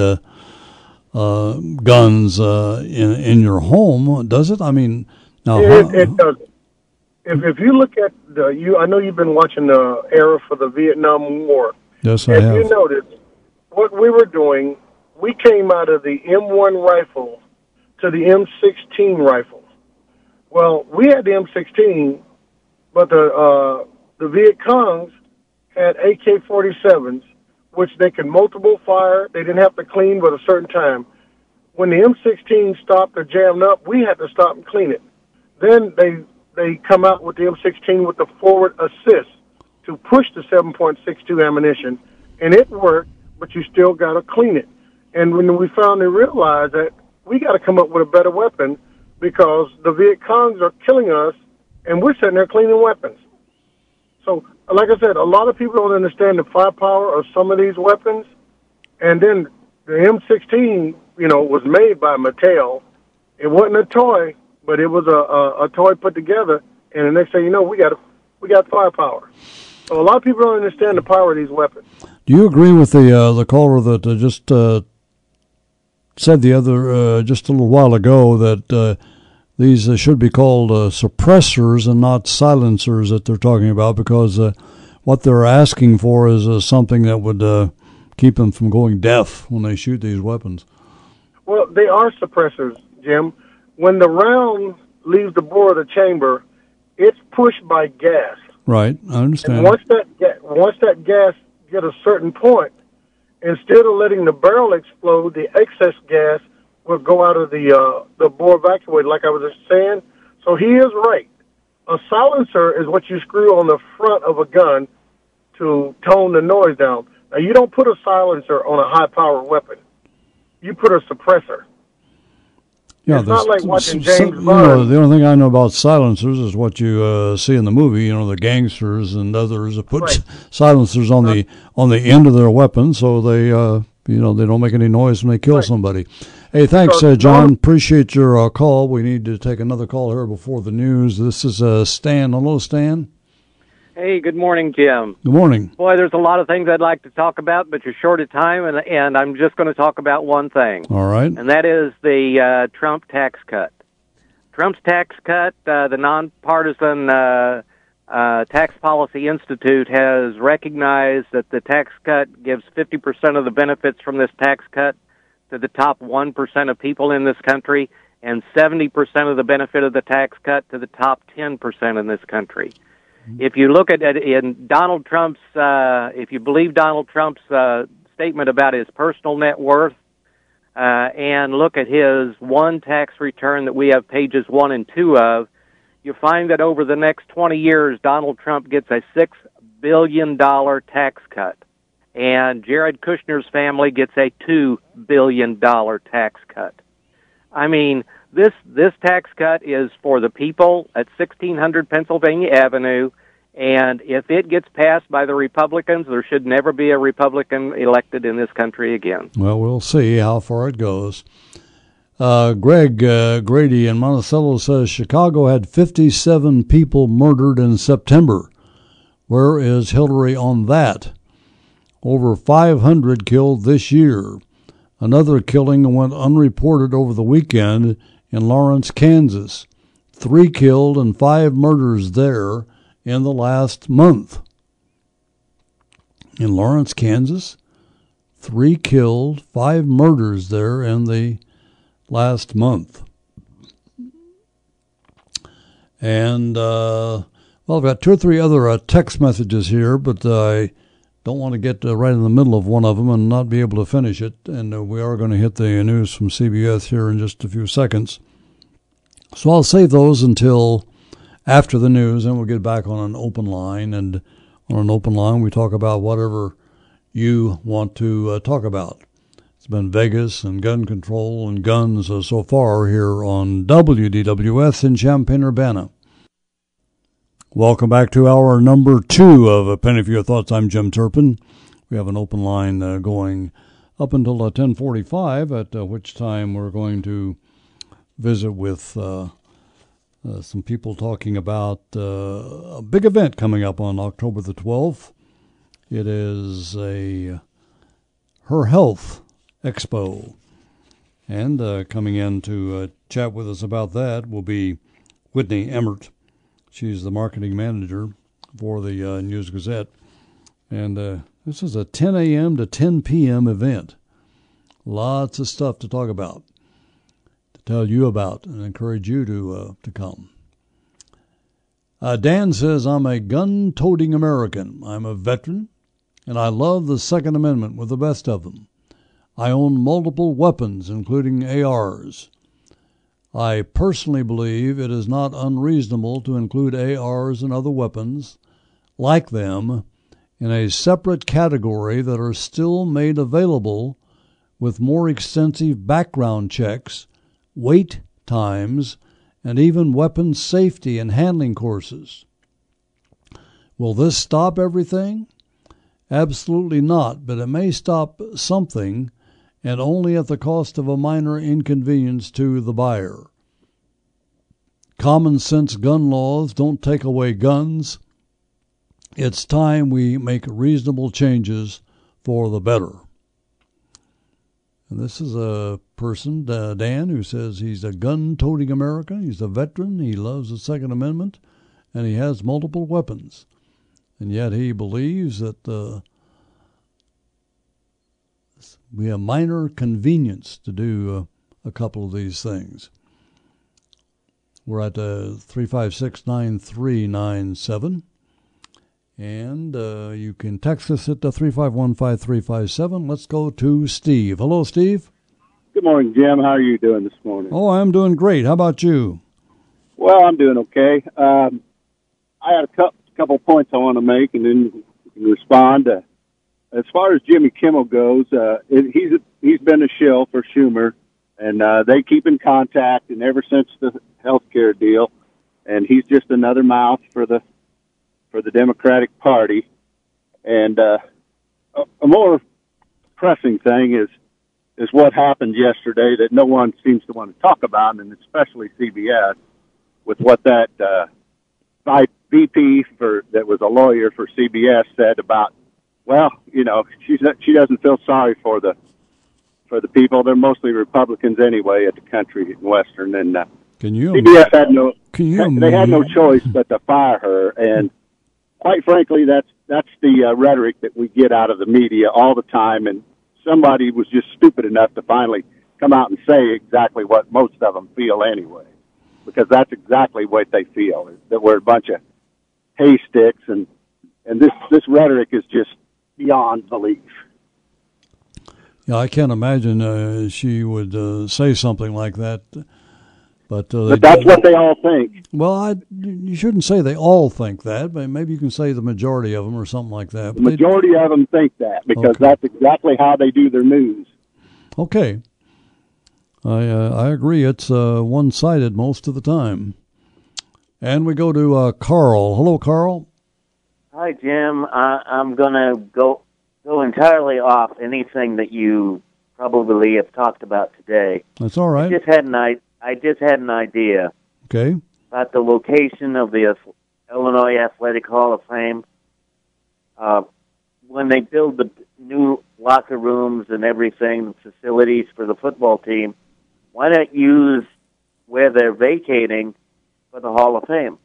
uh, guns uh, in in your home, does it? I mean, now It, how- it does. If if you look at the you, I know you've been watching the era for the Vietnam War. yes, I if have. you notice, what we were doing, we came out of the M1 rifle to the M16 rifle. Well, we had the M16, but the uh, the Viet Congs had AK-47s, which they could multiple fire. They didn't have to clean but a certain time. When the M16 stopped or jammed up, we had to stop and clean it. Then they they come out with the M16 with the forward assist to push the 7.62 ammunition, and it worked, but you still got to clean it. And when we finally realized that we got to come up with a better weapon because the Viet Congs are killing us, and we're sitting there cleaning weapons. So, like I said, a lot of people don't understand the firepower of some of these weapons. And then the M16, you know, was made by Mattel. It wasn't a toy, but it was a, a, a toy put together. And the next thing you know, we got a, we got firepower. So a lot of people don't understand the power of these weapons. Do you agree with the uh, the caller that uh, just uh, said the other uh, just a little while ago that uh, these uh, should be called uh, suppressors and not silencers that they're talking about because uh, what they're asking for is uh, something that would uh, keep them from going deaf when they shoot these weapons. Well, they are suppressors, Jim. When the round leaves the bore of the chamber, it's pushed by gas. Right, I And understand. once that once that gas get a certain point, instead of letting the barrel explode, the excess gas will go out of the uh, the bore evacuator, like I was just saying. So he is right. A silencer is what you screw on the front of a gun to tone the noise down. Now you don't put a silencer on a high powered weapon. You put a suppressor. Yeah, It's not like watching James you know, the only thing I know about silencers is what you uh, see in the movie. You know, the gangsters and others that put Right. silencers on the on the end of their weapon, so they uh, you know they don't make any noise when they kill Right. somebody. Hey, thanks, uh, John. Appreciate your uh, call. We need to take another call here before the news. This is uh, Stan. Hello, Stan. Hey, good morning, Jim. Good morning. Boy, there's a lot of things I'd like to talk about, but you're short of time, and, and I'm just going to talk about one thing, All right. and that is the uh, Trump tax cut. Trump's tax cut, uh, the nonpartisan uh, uh, Tax Policy Institute has recognized that the tax cut gives 50% of the benefits from this tax cut to the top 1% of people in this country, and 70% of the benefit of the tax cut to the top 10% in this country if you look at it in Donald Trump's, uh, if you believe Donald Trump's uh, statement about his personal net worth, uh, and look at his one tax return that we have pages one and two of, you find that over the next 20 years, Donald Trump gets a $6 billion tax cut. And Jared Kushner's family gets a $2 billion tax cut. I mean, this this tax cut is for the people at 1600 Pennsylvania Avenue, and if it gets passed by the Republicans, there should never be a Republican elected in this country again. Well, we'll see how far it goes. Uh, Greg uh, Grady in Monticello says Chicago had 57 people murdered in September. Where is Hillary on that? Over 500 killed this year. Another killing went unreported over the weekend in Lawrence, Kansas. Three killed and five murders there in the last month. In Lawrence, Kansas, three killed, five murders there in the last month. And, uh, well, I've got two or three other uh, text messages here, but uh, I don't want to get uh, right in the middle of one of them and not be able to finish it. And uh, we are going to hit the news from CBS here in just a few seconds. So I'll save those until after the news, and we'll get back on an open line. And on an open line, we talk about whatever you want to uh, talk about. It's been Vegas and gun control and guns uh, so far here on WDWS in Champaign Urbana. Welcome back to our number two of A Penny for Your Thoughts. I'm Jim Turpin. We have an open line uh, going up until uh, 1045, at uh, which time we're going to visit with uh, uh, some people talking about uh, a big event coming up on October the 12th. It is a Her Health Expo. And uh, coming in to uh, chat with us about that will be Whitney Emmert. She's the marketing manager for the uh, News Gazette. And uh, this is a 10 a.m. to 10 p.m. event. Lots of stuff to talk about, to tell you about, and encourage you to uh, to come. Uh, Dan says, I'm a gun toting American. I'm a veteran, and I love the Second Amendment with the best of them. I own multiple weapons, including ARs. I personally believe it is not unreasonable to include ARs and other weapons like them in a separate category that are still made available with more extensive background checks, wait times, and even weapon safety and handling courses. Will this stop everything? Absolutely not, but it may stop something and only at the cost of a minor inconvenience to the buyer. Common sense gun laws don't take away guns. It's time we make reasonable changes for the better. And this is a person, uh, Dan, who says he's a gun toting American. He's a veteran. He loves the Second Amendment, and he has multiple weapons. And yet he believes that uh, we have minor convenience to do uh, a couple of these things. We're at uh, 356 9397. And uh, you can text us at the 3515357. Let's go to Steve. Hello, Steve. Good morning, Jim. How are you doing this morning? Oh, I'm doing great. How about you? Well, I'm doing okay. Um, I had a couple, couple points I want to make, and then you can respond. Uh, as far as Jimmy Kimmel goes, uh, it, he's he's been a shell for Schumer, and uh, they keep in contact. And ever since the health care deal, and he's just another mouth for the for the Democratic Party. And uh, a, a more pressing thing is is what happened yesterday that no one seems to want to talk about, and especially CBS, with what that uh, VP for that was a lawyer for CBS said about. Well, you know, she's she doesn't feel sorry for the for the people. They're mostly Republicans anyway at the country in Western, and uh, can you CBS had no can you they had no choice but to fire her, and quite frankly, that's that's the uh, rhetoric that we get out of the media all the time. And somebody was just stupid enough to finally come out and say exactly what most of them feel anyway, because that's exactly what they feel that we're a bunch of hay sticks, and and this this rhetoric is just beyond belief. Yeah, I can't imagine uh, she would uh, say something like that. But, uh, but that's what they all think. Well, I, you shouldn't say they all think that, but maybe you can say the majority of them or something like that. The majority of them think that because okay. that's exactly how they do their news. Okay. I uh, I agree. It's uh, one sided most of the time. And we go to uh, Carl. Hello, Carl. Hi, Jim. I'm going to go go entirely off anything that you probably have talked about today. That's all right. I just had an I just had an idea. Okay. About the location of the Illinois Athletic Hall of Fame. Uh, when they build the new locker rooms and everything, facilities for the football team, why not use where they're vacating for the Hall of Fame?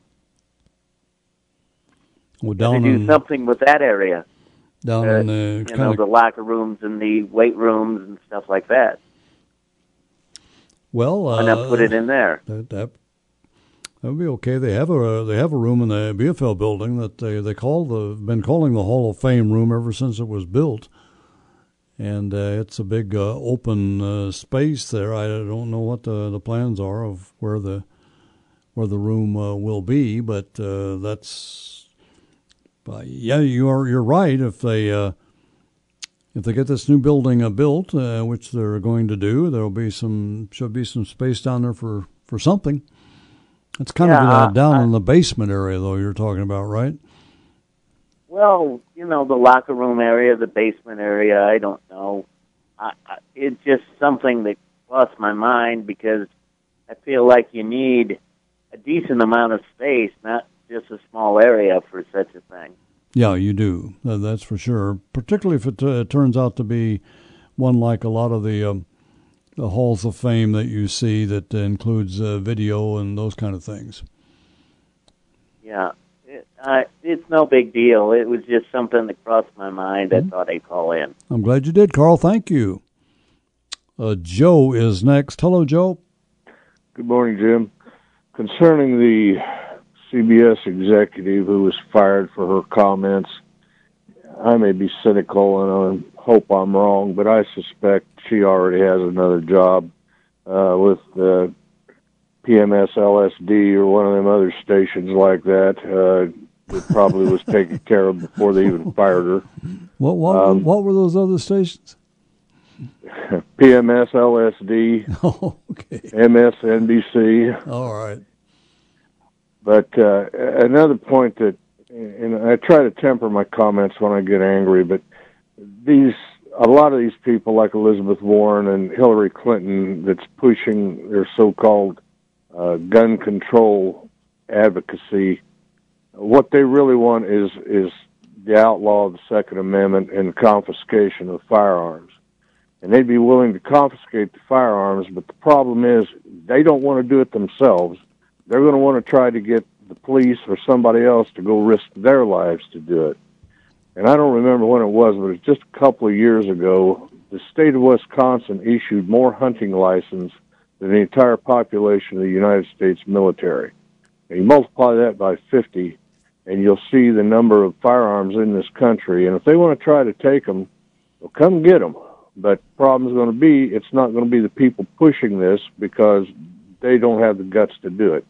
Well, down do something with that area. Down uh, in the you know the locker rooms and the weight rooms and stuff like that. Well, why not put it in there? That, that that would be okay. They have a they have a room in the BFL building that they they call the been calling the Hall of Fame room ever since it was built, and uh, it's a big uh, open uh, space there. I don't know what the the plans are of where the where the room uh, will be, but uh, that's yeah, you are you're right. If they uh, if they get this new building uh, built, uh, which they're going to do, there will be some should be some space down there for for something. It's kind yeah, of uh, down in the basement area, though. You're talking about, right? Well, you know, the locker room area, the basement area. I don't know. I, I, it's just something that crossed my mind because I feel like you need a decent amount of space, not just a small area for such a thing. Yeah, you do. Uh, that's for sure. Particularly if it uh, turns out to be one like a lot of the, um, the halls of fame that you see that includes uh, video and those kind of things. Yeah, it, uh, it's no big deal. It was just something that crossed my mind. Mm-hmm. I thought I'd call in. I'm glad you did, Carl. Thank you. Uh, Joe is next. Hello, Joe. Good morning, Jim. Concerning the CBS executive who was fired for her comments, I may be cynical and I hope I'm wrong, but I suspect she already has another job uh, with uh, PMS LSD or one of them other stations like that. Uh, that probably was taken care of before they even fired her. What what, um, what were those other stations? PMS LSD. Oh, okay. MSNBC. All right. But uh, another point that, and I try to temper my comments when I get angry, but these a lot of these people like Elizabeth Warren and Hillary Clinton that's pushing their so-called uh, gun control advocacy. What they really want is is the outlaw of the Second Amendment and confiscation of firearms. And they'd be willing to confiscate the firearms, but the problem is they don't want to do it themselves. They're going to want to try to get the police or somebody else to go risk their lives to do it. And I don't remember when it was, but it's just a couple of years ago. The state of Wisconsin issued more hunting licenses than the entire population of the United States military. And you multiply that by 50, and you'll see the number of firearms in this country. And if they want to try to take them, well, come get them. But the problem is going to be it's not going to be the people pushing this because they don't have the guts to do it.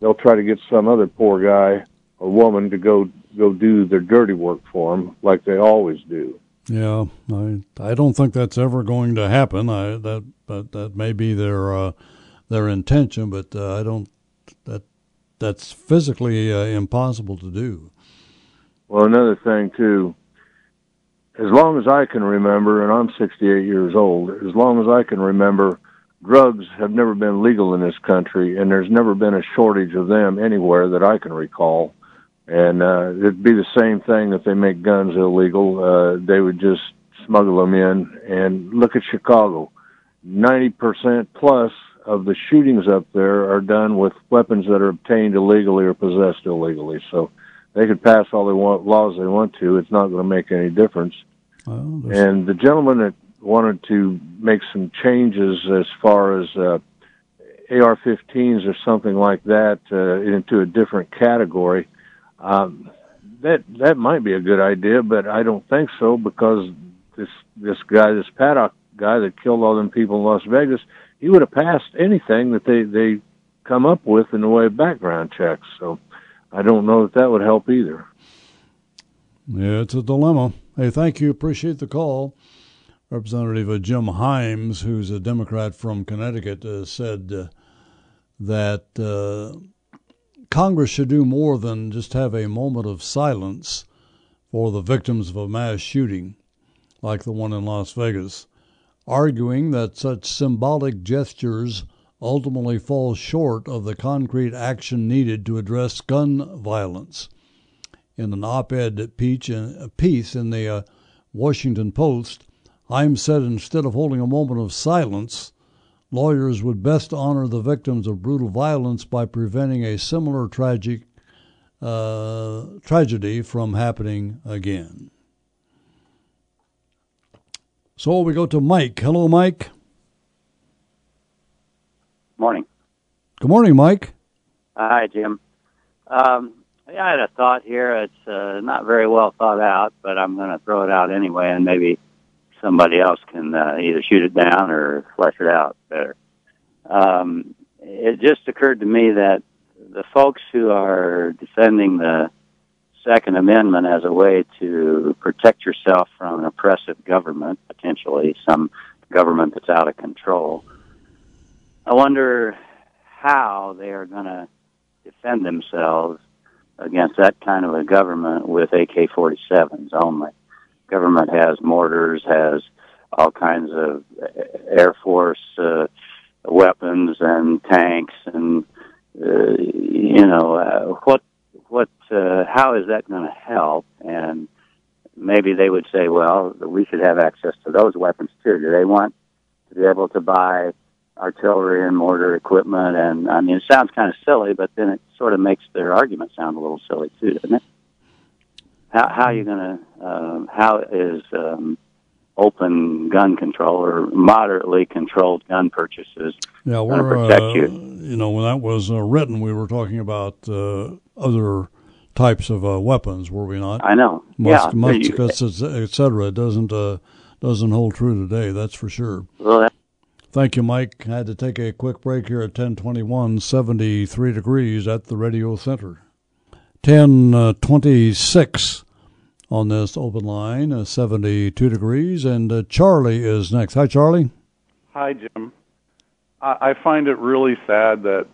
They'll try to get some other poor guy or woman to go go do their dirty work for them, like they always do. Yeah, I I don't think that's ever going to happen. I that but that may be their uh, their intention, but uh, I don't that that's physically uh, impossible to do. Well, another thing too. As long as I can remember, and I'm 68 years old, as long as I can remember, drugs have never been legal in this country, and there's never been a shortage of them anywhere that I can recall. And uh, it'd be the same thing if they make guns illegal. Uh, they would just smuggle them in. And look at Chicago. 90% plus of the shootings up there are done with weapons that are obtained illegally or possessed illegally. So they could pass all they want laws they want to. It's not going to make any difference. Well, and the gentleman that wanted to make some changes as far as uh, AR-15s or something like that uh, into a different category, um, that that might be a good idea, but I don't think so because this this guy, this Paddock guy that killed all them people in Las Vegas, he would have passed anything that they they come up with in the way of background checks. So I don't know that that would help either. Yeah, it's a dilemma. Hey, thank you. Appreciate the call. Representative Jim Himes, who's a Democrat from Connecticut, uh, said uh, that uh, Congress should do more than just have a moment of silence for the victims of a mass shooting like the one in Las Vegas, arguing that such symbolic gestures ultimately fall short of the concrete action needed to address gun violence. In an op ed piece in the uh, Washington Post, Himes said instead of holding a moment of silence, lawyers would best honor the victims of brutal violence by preventing a similar tragic uh, tragedy from happening again. So we go to Mike. Hello, Mike. Morning. Good morning, Mike. Hi, Jim. Um, I had a thought here. It's uh, not very well thought out, but I'm going to throw it out anyway, and maybe somebody else can uh, either shoot it down or flesh it out better. Um, it just occurred to me that the folks who are defending the Second Amendment as a way to protect yourself from an oppressive government, potentially some government that's out of control. I wonder how they are going to defend themselves against that kind of a government with AK 47s only government has mortars, has all kinds of Air Force uh, weapons and tanks and uh, you know, uh, what what uh, how is that going to help? And maybe they would say, well, we should have access to those weapons too. Do they want to be able to buy artillery and mortar equipment? And I mean, it sounds kind of silly, but then it sort of makes their argument sound a little silly too, doesn't it? How how are you going to um, how is um, open gun control or moderately controlled gun purchases Yeah, going to protect uh, you? you know when that was uh, written, we were talking about uh, other types of uh, weapons, were we not? I know. Yeah. muskets, et cetera. It doesn't uh, doesn't hold true today. That's for sure. Well, that, Thank you, Mike. I had to take a quick break here at 1021, 73 degrees at the radio center. 1026 on this open line, uh, 72 degrees, and uh, Charlie is next. Hi, Charlie. Hi, Jim. I, I find it really sad that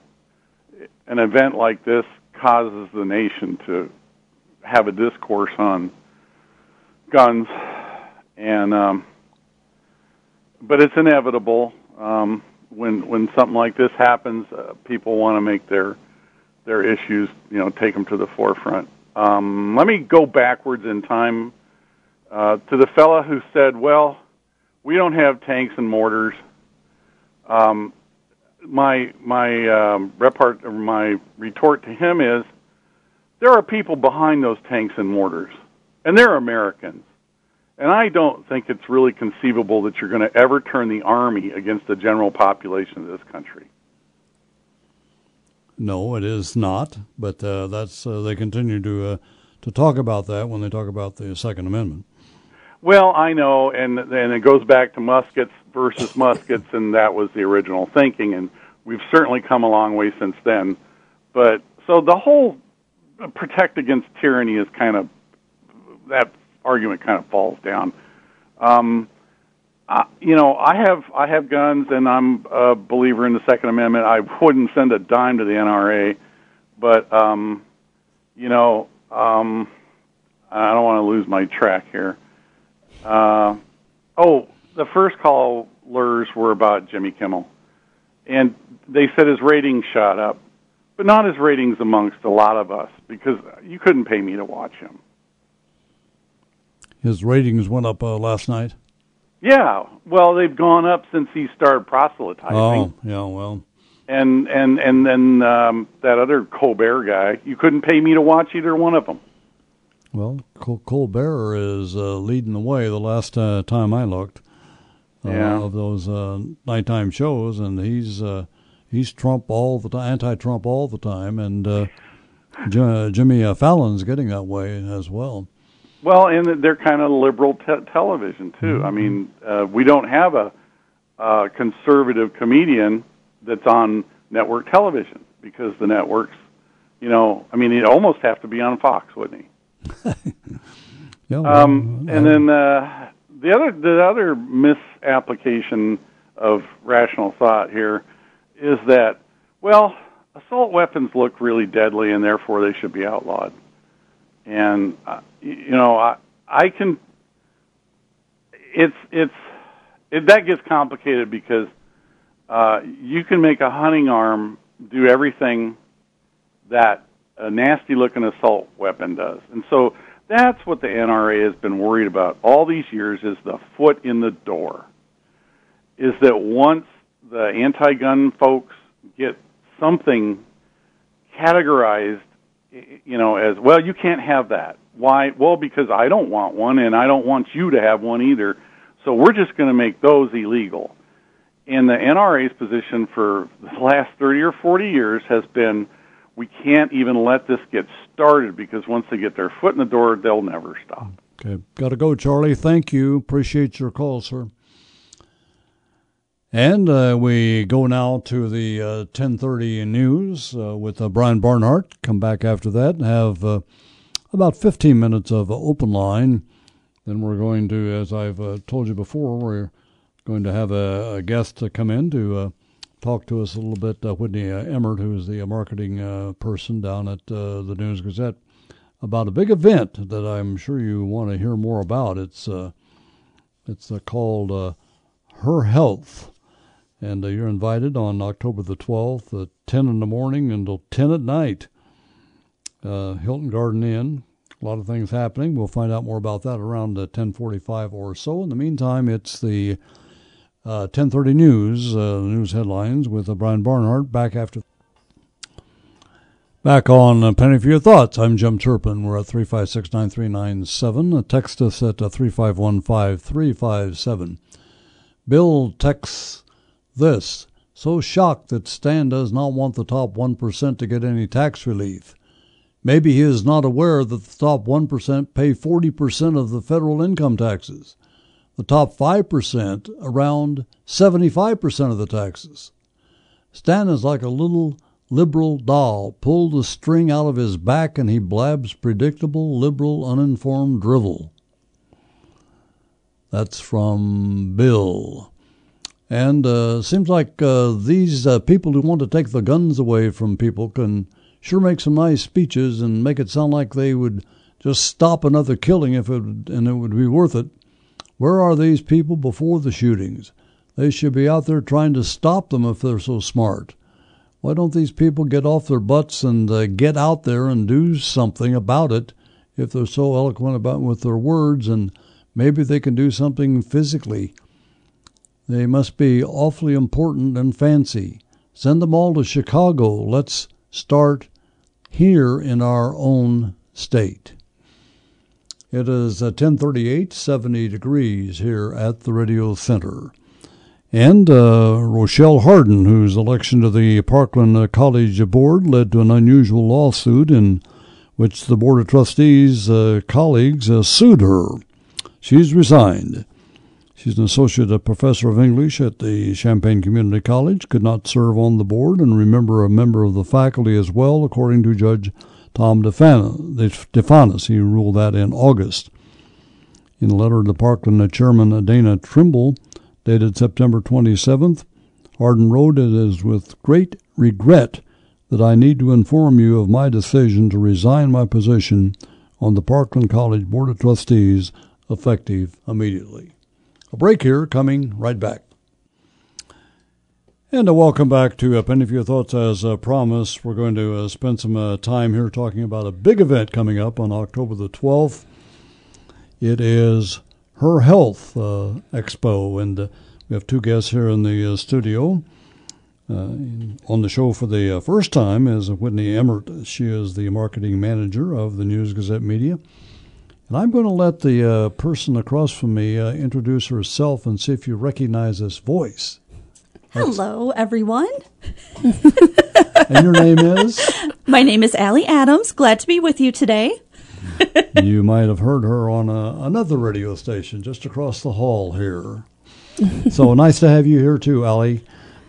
an event like this causes the nation to have a discourse on guns, and um, but it's inevitable. Um, when when something like this happens, uh, people want to make their their issues, you know, take them to the forefront. Um, let me go backwards in time uh, to the fella who said, "Well, we don't have tanks and mortars." Um, my my um, repart or my retort to him is, there are people behind those tanks and mortars, and they're Americans. And I don't think it's really conceivable that you're going to ever turn the army against the general population of this country. No, it is not, but uh, that's uh, they continue to uh, to talk about that when they talk about the Second Amendment. Well, I know, and and it goes back to muskets versus muskets, and that was the original thinking, and we've certainly come a long way since then. But so the whole protect against tyranny is kind of that argument kind of falls down. Um, you know, I have I have guns, and I'm a believer in the Second Amendment. I wouldn't send a dime to the NRA, but um, you know, um, I don't want to lose my track here. Uh, oh, the first callers were about Jimmy Kimmel, and they said his ratings shot up, but not his ratings amongst a lot of us because you couldn't pay me to watch him. His ratings went up uh, last night. Yeah, well, they've gone up since he started proselytizing. Oh, yeah, well, and and and then um, that other Colbert guy, you couldn't pay me to watch either one of them. well, Col- Colbert is uh, leading the way. The last uh, time I looked, uh, Yeah. of those uh, nighttime shows, and he's uh, he's Trump all the time, anti-Trump all the time, and uh, J- Jimmy uh, Fallon's getting that way as well. Well, and they're kind of liberal te- television too. I mean, uh, we don't have a, a conservative comedian that's on network television because the networks, you know, I mean, he'd almost have to be on Fox, wouldn't he? Well, Um, and then uh, the other the other misapplication of rational thought here is that well, assault weapons look really deadly, and therefore they should be outlawed. And uh, you know, I I can. It's it's it, that gets complicated because uh, you can make a hunting arm do everything that a nasty looking assault weapon does. And so that's what the NRA has been worried about all these years is the foot in the door. Is that once the anti gun folks get something categorized, you know, as well, you can't have that. Why? Well, because I don't want one and I don't want you to have one either. So we're just going to make those illegal. And the NRA's position for the last 30 or 40 years has been we can't even let this get started because once they get their foot in the door, they'll never stop. Okay, got to go, Charlie. Thank you. Appreciate your call, sir. And uh, we go now to the uh, 1030 news uh, with uh, Brian Barnhart. Come back after that and have uh, about 15 minutes of open line. Then we're going to, as I've uh, told you before, we're going to have a, a guest to come in to talk to us a little bit. Whitney Emmert, who is the marketing person down at the News Gazette, about a big event that I'm sure you want to hear more about. It's it's called Her Health, And uh, you're invited on October the 12th at 10 in the morning until 10 at night. Uh, Hilton Garden Inn. A lot of things happening. We'll find out more about that around uh, 10:45 or so. In the meantime, it's the uh, 10:30 news, uh, news headlines with uh, Brian Barnhart back after. Back on uh, Penny for Your Thoughts. I'm Jim Turpin. We're at 356-9397. Uh, text us at uh, 3515357. Bill texts this. So shocked that Stan does not want the top 1% to get any tax relief. Maybe he is not aware that the top 1% pay 40% of the federal income taxes. The top 5% around 75% of the taxes. Stan is like a little liberal doll. Pull the string out of his back and he blabs predictable, liberal, uninformed drivel. That's from Bill. And uh, seems like uh, these uh, people who want to take the guns away from people can sure make some nice speeches and make it sound like they would just stop another killing if it and it would be worth it. Where are these people before the shootings? They should be out there trying to stop them if they're so smart. Why don't these people get off their butts and uh, get out there and do something about it if they're so eloquent about with their words and maybe they can do something physically? They must be awfully important and fancy. Send them all to Chicago. Let's start here in our own state. It is uh, 1038, 70 degrees here at the Radio Center. And uh, Rochelle Hardin, whose election to the Parkland uh, College Board led to an unusual lawsuit in which the Board of Trustees uh, colleagues uh, sued her. She's resigned. She's an associate professor of English at the Champaign Community College, could not serve on the board, and remember a member of the faculty as well, according to Judge Tom Difanis. He ruled that in August. In a letter to Parkland Chairman Dana Trimble, dated September 27th, Hardin wrote, It is with great regret that I need to inform you of my decision to resign my position on the Parkland College Board of Trustees effective immediately. A break here, coming right back. And a welcome back to uh, Penny for Your Thoughts. As uh, promised, we're going to uh, spend some uh, time here talking about a big event coming up on October the 12th. It is Her Health uh, Expo, and uh, we have two guests here in the studio. on the show for the first time is Whitney Emmert. She is the marketing manager of the News Gazette Media. And I'm going to let the person across from me introduce herself and see if you recognize this voice. Hello, everyone. and your name is? My name is Allie Adams. Glad to be with you today. you might have heard her on a, another radio station just across the hall here. so nice to have you here too, Allie.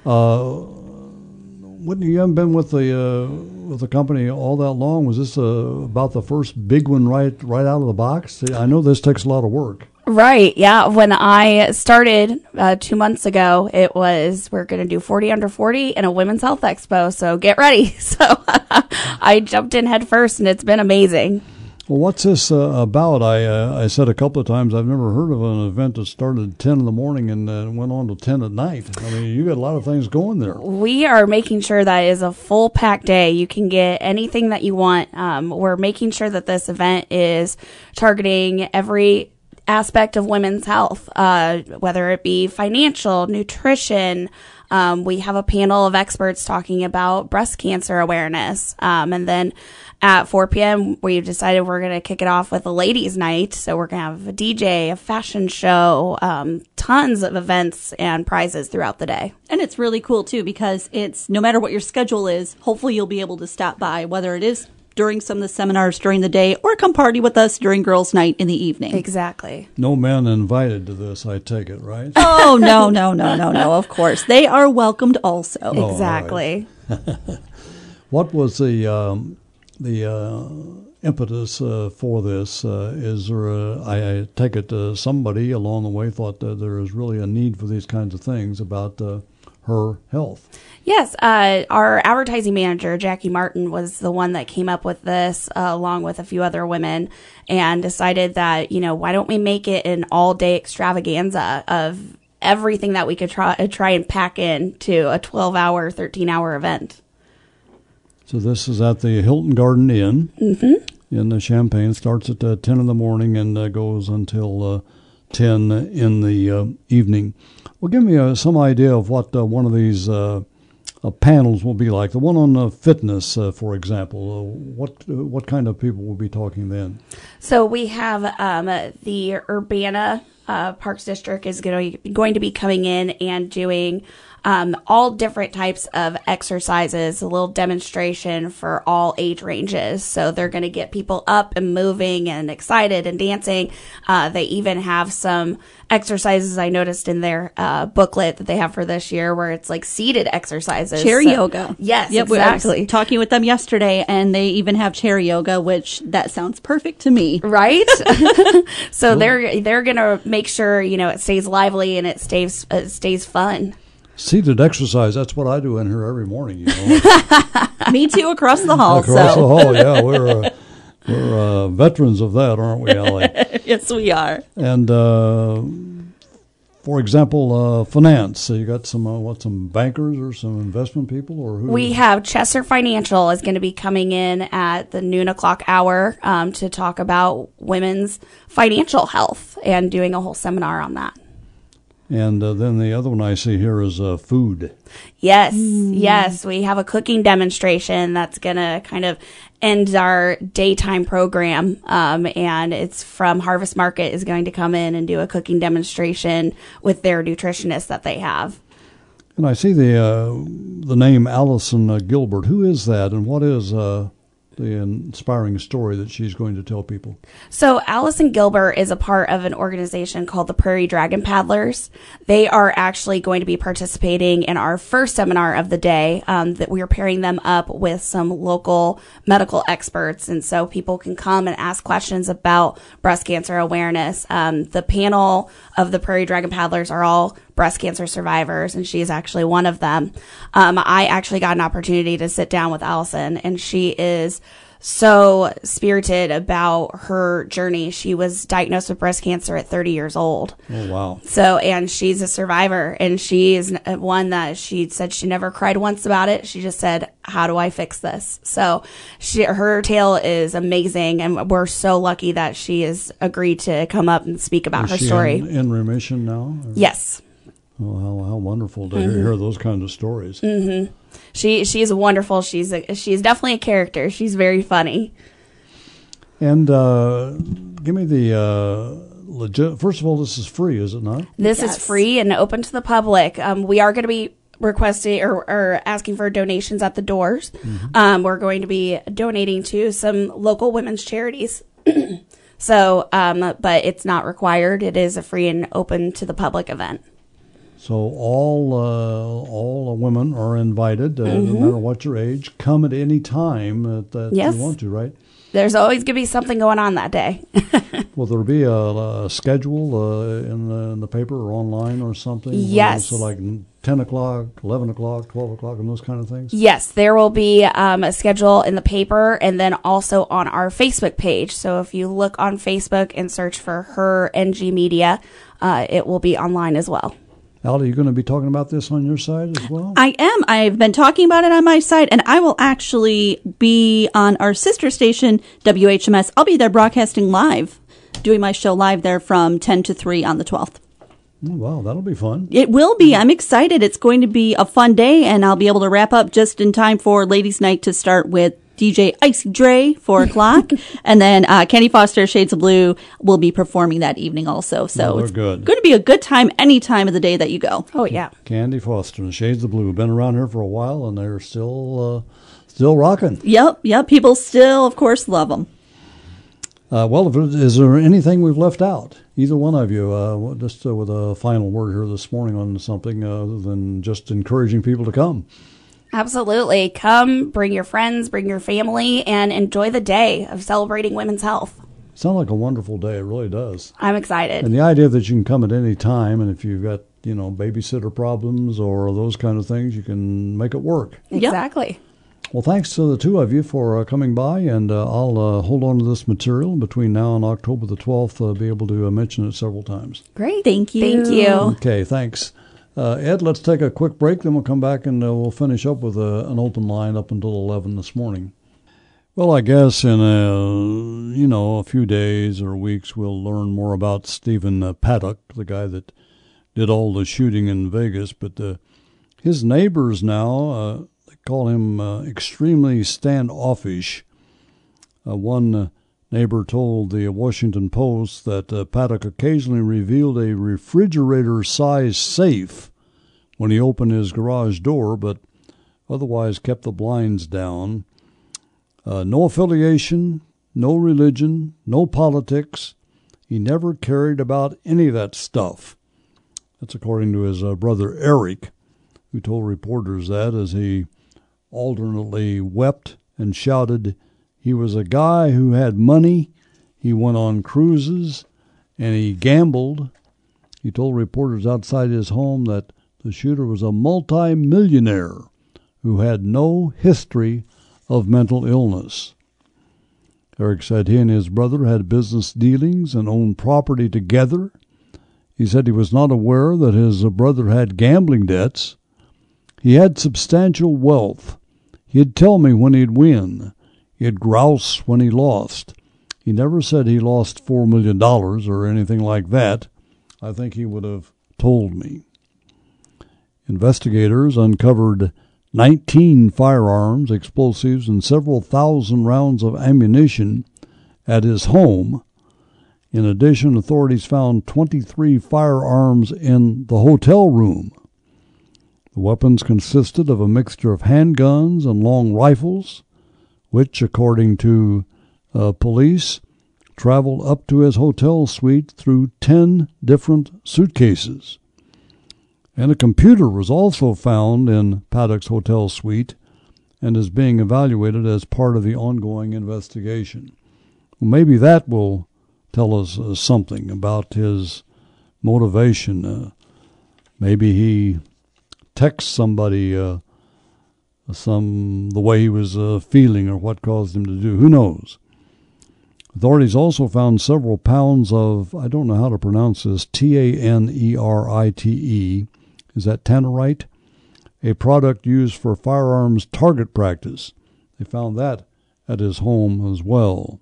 Uh, Whitney, you haven't been with the uh, with the company all that long. Was this uh, about the first big one right right out of the box? I know this takes a lot of work. Right. Yeah. When I started uh, two months ago, it was we're going to do 40 under 40 and a women's health expo. So get ready. So I jumped in head first and it's been amazing. Well, what's this uh, about? I uh, I said a couple of times I've never heard of an event that started at 10 in the morning and uh, went on to 10 at night. I mean, you got a lot of things going there. We are making sure that is a full packed day. You can get anything that you want. Um, we're making sure that this event is targeting every aspect of women's health, uh, whether it be financial, nutrition. Um, we have a panel of experts talking about breast cancer awareness. Um, and then at 4 p.m., we decided we're going to kick it off with a ladies' night. So we're going to have a DJ, a fashion show, um, tons of events and prizes throughout the day. And it's really cool too because it's no matter what your schedule is, hopefully you'll be able to stop by, whether it is during some of the seminars during the day or come party with us during girls' night in the evening. Exactly. No men invited to this, I take it, right? Oh, no, no, no, no, no, of course. They are welcomed also. Oh, exactly. Right. what was the um, the uh, impetus uh, for this? Uh, is there a, I, I take it uh, somebody along the way thought that there is really a need for these kinds of things about uh, her health? Yes, uh, our advertising manager, Jackie Martin, was the one that came up with this uh, along with a few other women and decided that, you know, why don't we make it an all day extravaganza of everything that we could try try and pack into a 12 hour, 13 hour event. So this is at the Hilton Garden Inn Mm-hmm. in the Champaign Starts at uh, 10 in the morning and uh, goes until uh, 10 in the uh, evening. Well, give me uh, some idea of what uh, one of these uh, uh, panels will be like. The one on uh, fitness, for example. What what kind of people will be talking then? So we have um, the Urbana Parks District is going to be coming in and doing um, all different types of exercises, a little demonstration for all age ranges. So they're going to get people up and moving and excited and dancing. Uh, they even have some exercises I noticed in their uh, booklet that they have for this year where it's like seated exercises. Chair So- yoga. Yes, Yep, we- exactly. talking with them yesterday, and they even have chair yoga, which that sounds perfect to me. right so they're they're gonna make sure you know it stays lively and it stays it stays fun Seated exercise. That's what I do in here every morning. You know, me too, across the hall. across so. the hall. Yeah, we're uh, we're uh, veterans of that, aren't we, Allie? yes, we are. And uh, for example, uh, finance. So you got some uh, what? Some bankers or some investment people or who? we have chester financial is going to be coming in at the noon o'clock hour um, to talk about women's financial health and doing a whole seminar on that And uh, then the other one I see here is uh, food. Yes, yes. We have a cooking demonstration that's going to kind of end our daytime program. Um, and it's from Harvest Market is going to come in and do a cooking demonstration with their nutritionist that they have. And I see the uh, the name Allison uh, Gilbert. Who is that, and what is uh, the inspiring story that she's going to tell people? So Allison Gilbert is a part of an organization called the Prairie Dragon Paddlers. They are actually going to be participating in our first seminar of the day. Um, that we are pairing them up with some local medical experts, and so people can come and ask questions about breast cancer awareness. Um, the panel of the Prairie Dragon Paddlers are all breast cancer survivors, and she is actually one of them. Um, I actually got an opportunity to sit down with Allison, and she is so spirited about her journey. She was diagnosed with breast cancer at 30 years old. Oh wow! So, and she's a survivor, and she is one that she said she never cried once about it. She just said, "How do I fix this?" So, she her tale is amazing, and we're so lucky that she has agreed to come up and speak about Is her story. in, in remission now? or- yes. Oh, how, how wonderful to Mhm. hear those kinds of stories. hmm She she is wonderful. She's a, she's definitely a character. She's very funny. And uh, give me the uh, legit. First of all, this is free, is it not? This is free and open to the public. Um, we are going to be requesting or, or asking for donations at the doors. Um, we're going to be donating to some local women's charities. so, um, but it's not required. It is a free and open to the public event. So all uh, all women are invited, uh, no Mhm. matter what your age. Come at any time that, that Yes. you want to, right? There's always going to be something going on that day. Will there be a, a schedule uh, in, the, in the paper or online or something? Yes. So like ten o'clock, eleven o'clock, twelve o'clock, and those kind of things. Yes, there will be um, a schedule in the paper and then also on our Facebook page. So if you look on Facebook and search for her NG Media, uh, it will be online as well. Al, are you going to be talking about this on your side as well? I am. I've been talking about it on my side, and I will actually be on our sister station, WHMS. I'll be there broadcasting live, doing my show live there from 10 to 3 on the 12th. Oh, wow, that'll be fun. It will be. I'm excited. It's going to be a fun day, and I'll be able to wrap up just in time for Ladies' Night to start with DJ Icy Dre, 4 o'clock. and then uh, Candy Foster, Shades of Blue, will be performing that evening also. So they're it's good. going to be a good time any time of the day that you go. Oh, yeah. Candy Foster and Shades of Blue have been around here for a while, and they're still uh, still rocking. Yep, yep. People still, of course, love them. Uh, well, if, it- is there anything we've left out? Either one of you, uh, just uh, with a final word here this morning on something other than just encouraging people to come. Absolutely. Come, bring your friends, bring your family, and enjoy the day of celebrating women's health. Sounds like a wonderful day. It really does. I'm excited. And the idea that you can come at any time, and if you've got you know babysitter problems or those kind of things, you can make it work. Exactly. Well, thanks to the two of you for uh, coming by, and uh, I'll uh, hold on to this material between now and October the 12th. Uh, be able to uh, mention it several times. Great. Thank you. Thank you. Okay, thanks. Uh, Ed, let's take a quick break, then we'll come back and uh, we'll finish up with uh, an open line up until 11 this morning. Well, I guess in a, you know, a few days or weeks, we'll learn more about Stephen uh, Paddock, the guy that did all the shooting in Vegas. But uh, his neighbors now, uh, they call him uh, extremely standoffish. Uh, one uh, neighbor told the Washington Post that uh, Paddock occasionally revealed a refrigerator-sized safe when he opened his garage door, but otherwise kept the blinds down. Uh, no affiliation, no religion, no politics. He never cared about any of that stuff. That's according to his uh, brother Eric, who told reporters that as he alternately wept and shouted, he was a guy who had money, he went on cruises, and he gambled. He told reporters outside his home that the shooter was a multi-millionaire who had no history of mental illness. Eric said he and his brother had business dealings and owned property together. He said he was not aware that his brother had gambling debts. He had substantial wealth. He'd tell me when he'd win. He'd grouse when he lost. He never said he lost $4 million or anything like that. I think he would have told me. Investigators uncovered 19 firearms, explosives, and several thousand rounds of ammunition at his home. In addition, authorities found 23 firearms in the hotel room. The weapons consisted of a mixture of handguns and long rifles, which, according to uh, police, traveled up to his hotel suite through 10 different suitcases. And a computer was also found in Paddock's hotel suite and is being evaluated as part of the ongoing investigation. Well, maybe that will tell us uh, something about his motivation. Uh, maybe he texts somebody uh, some the way he was uh, feeling or what caused him to do. Who knows? Authorities also found several pounds of I don't know how to pronounce this T A N E R I T E is that tannerite? A product used for firearms target practice. They found that at his home as well.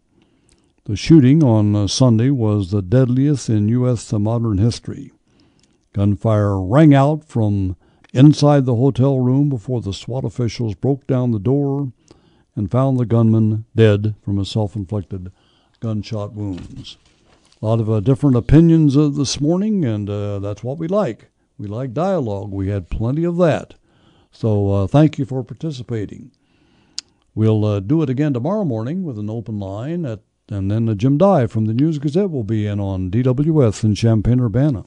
The shooting on uh, Sunday was the deadliest in U.S. modern history. Gunfire rang out from inside the hotel room before the SWAT officials broke down the door and found the gunman dead from his self inflicted gunshot wounds. A lot of uh, different opinions uh, this morning, and uh, that's what we like. We like dialogue. We had plenty of that. So uh, thank you for participating. We'll uh, do it again tomorrow morning with an open line, at, and then Jim Dye from the News Gazette will be in on DWS in Champaign Urbana.